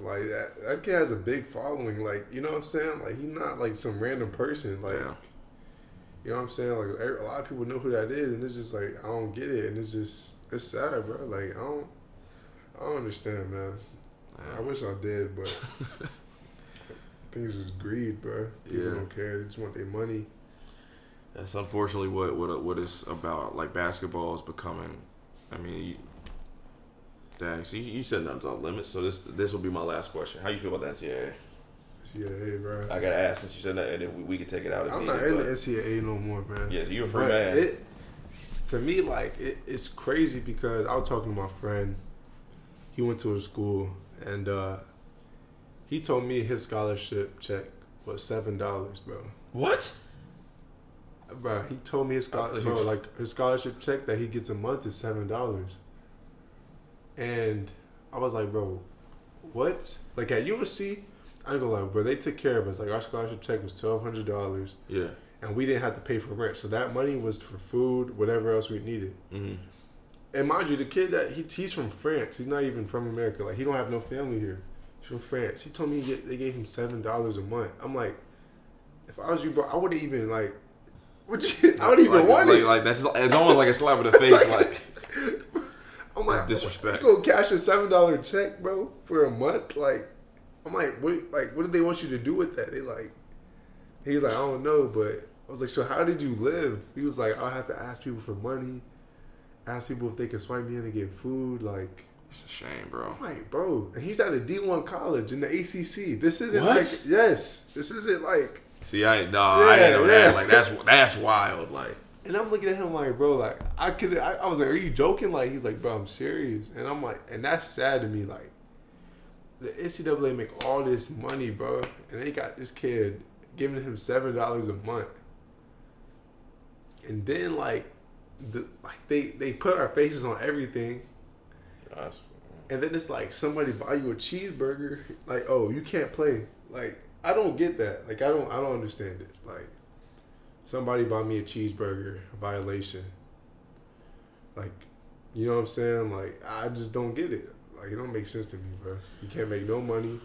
Like that that kid has a big following. Like you know what I'm saying? Like he's not like some random person. Like
yeah.
you know what I'm saying? Like a lot of people know who that is, and it's just like I don't get it, and it's just it's sad, bro. Like I don't I don't understand, man. I wish I did, but [LAUGHS] things is greed, bro. People
Yeah.
don't care. They just want their money.
That's unfortunately what what what it's about. Like basketball is becoming. I mean, you, dang. So you, you said nothing's off limits. So this this will be my last question. How you feel about the NCAA?
Hey, bro.
I gotta ask since you said that, and then we, we can take it out.
I'm not in the NCAA no more, man.
Yeah, you're a free
But
man.
It, to me, like it, it's crazy because I was talking to my friend. He went to a school and uh, he told me his scholarship check was seven dollars, bro.
what?
Bro, he told me his scholarship, bro, like his scholarship check that he gets a month is seven dollars. And I was like, bro, what? Like at UNC, I ain't gonna lie, bro. They took care of us. Like our scholarship check was twelve hundred dollars,
Yeah.
and we didn't have to pay for rent. So that money was for food, whatever else we needed.
hmm
And mind you, the kid that he, he's from France. He's not even from America. Like he don't have no family here. He's from France. He told me he get, they gave him seven dollars a month. I'm like, if I was you, bro, I wouldn't even like. Would you, [LAUGHS] I wouldn't even
like,
want
like,
it.
Like that's it's almost like a slap in the [LAUGHS] face.
like-
like [LAUGHS]
I'm like,
disrespect.
You gonna cash a seven dollar check, bro, for a month? Like, I'm like, what? Like, what did they want you to do with that? They like, He's like, I don't know, but I was like, so how did you live? He was like, I have to ask people for money, ask people if they can swipe me in to get food. Like,
it's a shame, bro.
I'm like, bro, and he's at a D1 college in the ACC. This isn't
What?
like, yes, this isn't like.
See, I no, I didn't know
Yeah, yeah.
that. Like that's that's wild. Like
And I'm looking at him like, bro, like I could. I, I was like, are you joking? Like he's like, bro, I'm serious. And I'm like, and that's sad to me. Like the NCAA make all this money, bro, and they got this kid giving him seven dollars a month, and then like, the like they they put our faces on everything, and then it's like somebody buy you a cheeseburger, like, oh, you can't play. Like I don't get that. Like I don't I don't understand it. Like somebody buy me a cheeseburger, violation. Like, you know what I'm saying? Like I just don't get it. Like it don't make sense to me, bro. You can't make no money.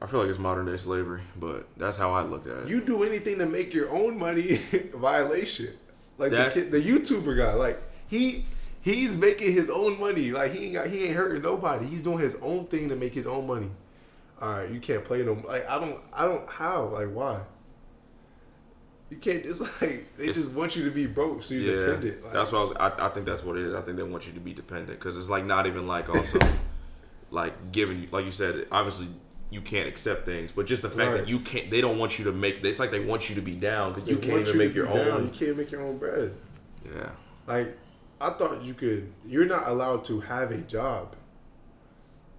I feel like it's modern day slavery, but that's how I looked at it.
You do anything to make your own money, [LAUGHS] violation. Like the kid, the YouTuber guy, like he he's making his own money. Like he ain't got he ain't hurting nobody. He's doing his own thing to make his own money. All right, you can't play no. Like I don't I don't how like why. You can't just like they
It's-
just want you to be broke so you're
yeah,
dependent. Like,
that's what I, was, I, I think that's what it is. I think they want you to be dependent because it's like not even like [LAUGHS] also like giving you like you said. Obviously, you can't accept things, but just the fact
Right.
that you can't, they don't want you to make. It's like they want you to be down because you can't even
to
make your
down.
own.
You can't make your own bread.
Yeah,
Like I thought you could. You're not allowed to have a job.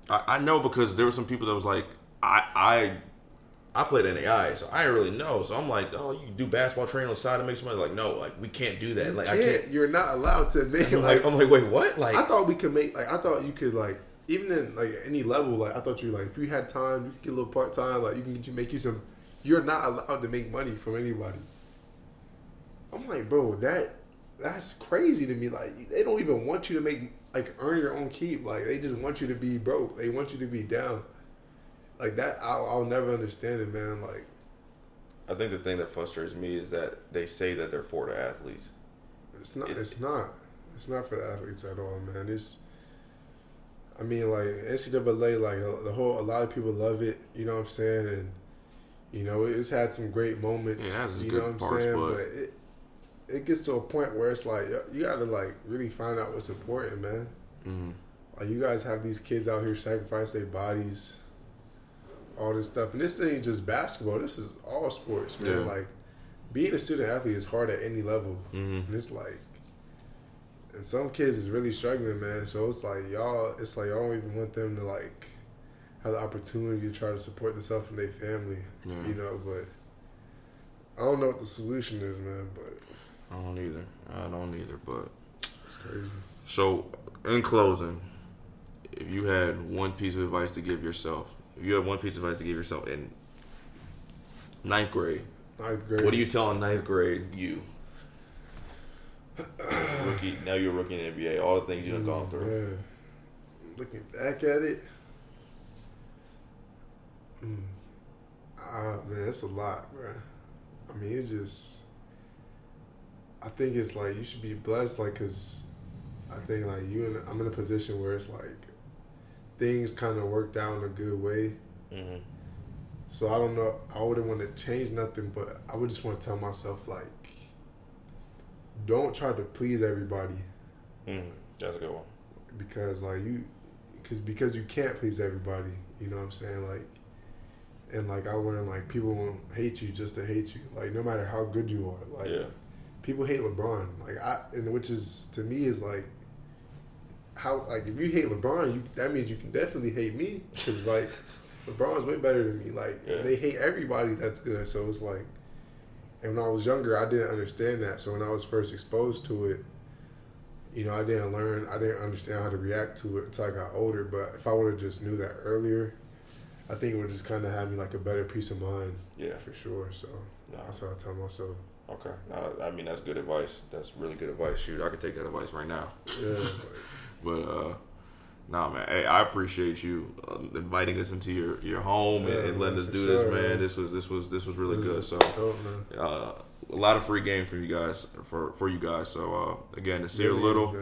I, I know because there were some people that was like, I I I played NAI, so I didn't really know. So I'm like, oh, you do basketball training on the side to make some money? Like, no, like we can't do that. Like I
can't,
can't.
You're not allowed to make
I'm
like
like, I'm like, wait, what? Like,
I thought we could make like I thought you could like even in like any level like I thought you like if you had time you could get a little part time like you can get you make you some you're not allowed to make money from anybody. I'm like bro that that's crazy to me like they don't even want you to make like earn your own keep like they just want you to be broke they want you to be down like that I'll, I'll never understand it man like
I think the thing that frustrates me is that they say that they're for the athletes.
It's not.
It's-
It's, not. It's not for the athletes at all, man. It's. I mean, like NCAA, like the whole. A lot of people love it. You know what I'm saying? And you know, it's had some great moments.
Yeah, it has
you know what I'm
parts,
saying?
but-
But it it gets to a point where it's like you got to like really find out what's important, man.
Mm-hmm.
Like you guys have these kids out here sacrifice their bodies, all this stuff, and this ain't just basketball. This is all sports, man.
Yeah.
Like being a student athlete is hard at any level,
Mm-hmm.
and it's like, and some kids is really struggling, man. So it's like y'all, it's like y'all don't even want them to like have the opportunity to try to support themselves and their family,
Yeah.
you know. But I don't know what the solution is, man. But
I don't either. I don't either. But
it's crazy.
so, in closing, if you had one piece of advice to give yourself, if you had one piece of advice to give yourself in ninth grade,
Ninth grade.
what are you telling ninth grade you? Rookie. Now you're a rookie in the NBA. All the things you've gone through.
Man, looking back at it, mm, ah man, it's a lot, bro. I mean, it's just. I think it's like you should be blessed, like, cause I think like you and I'm in a position where it's like things kind of worked out in a good way.
Mm-hmm.
So I don't know. I wouldn't want to change nothing, but I would just want to tell myself like, don't try to please everybody
Mm-hmm. That's a good one.
because like you because because you can't please everybody you know what i'm saying like and like i learned like people won't hate you just to hate you like no matter how good you are like
yeah.
people hate lebron like i and which is to me is like how like if you hate lebron you that means you can definitely hate me because like [LAUGHS] lebron's way better than me like
Yeah.
they hate everybody that's good so it's like and when i was younger i didn't understand that so when i was first exposed to it you know, I didn't learn, I didn't understand how to react to it until I got older. But if I would have just knew that earlier, I think it would just kind of have me like a better peace of mind.
Yeah.
for sure. So
No.
that's what I tell myself.
Okay. No, I mean that's good advice. That's really good advice. Shoot, I could take that advice right now.
Yeah, [LAUGHS]
But uh, nah, man. Hey, I appreciate you uh, inviting us into your, your home and,
Yeah,
and letting
man,
us do
sure,
this, man.
man.
This was this was this was really
this
good. So
dope,
uh, a lot of free game for you guys for for you guys. So uh, again, to see
Really is,
little.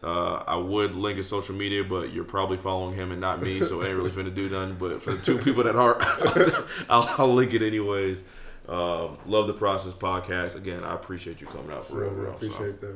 Uh, I would link his social media, but you're probably following him and not me, so I ain't really finna do nothing. But for the two [LAUGHS] people that aren't, [LAUGHS] I'll, I'll link it anyways. Um, love the process podcast. Again, I appreciate you coming out for
real,
real, real. So,
Appreciate that.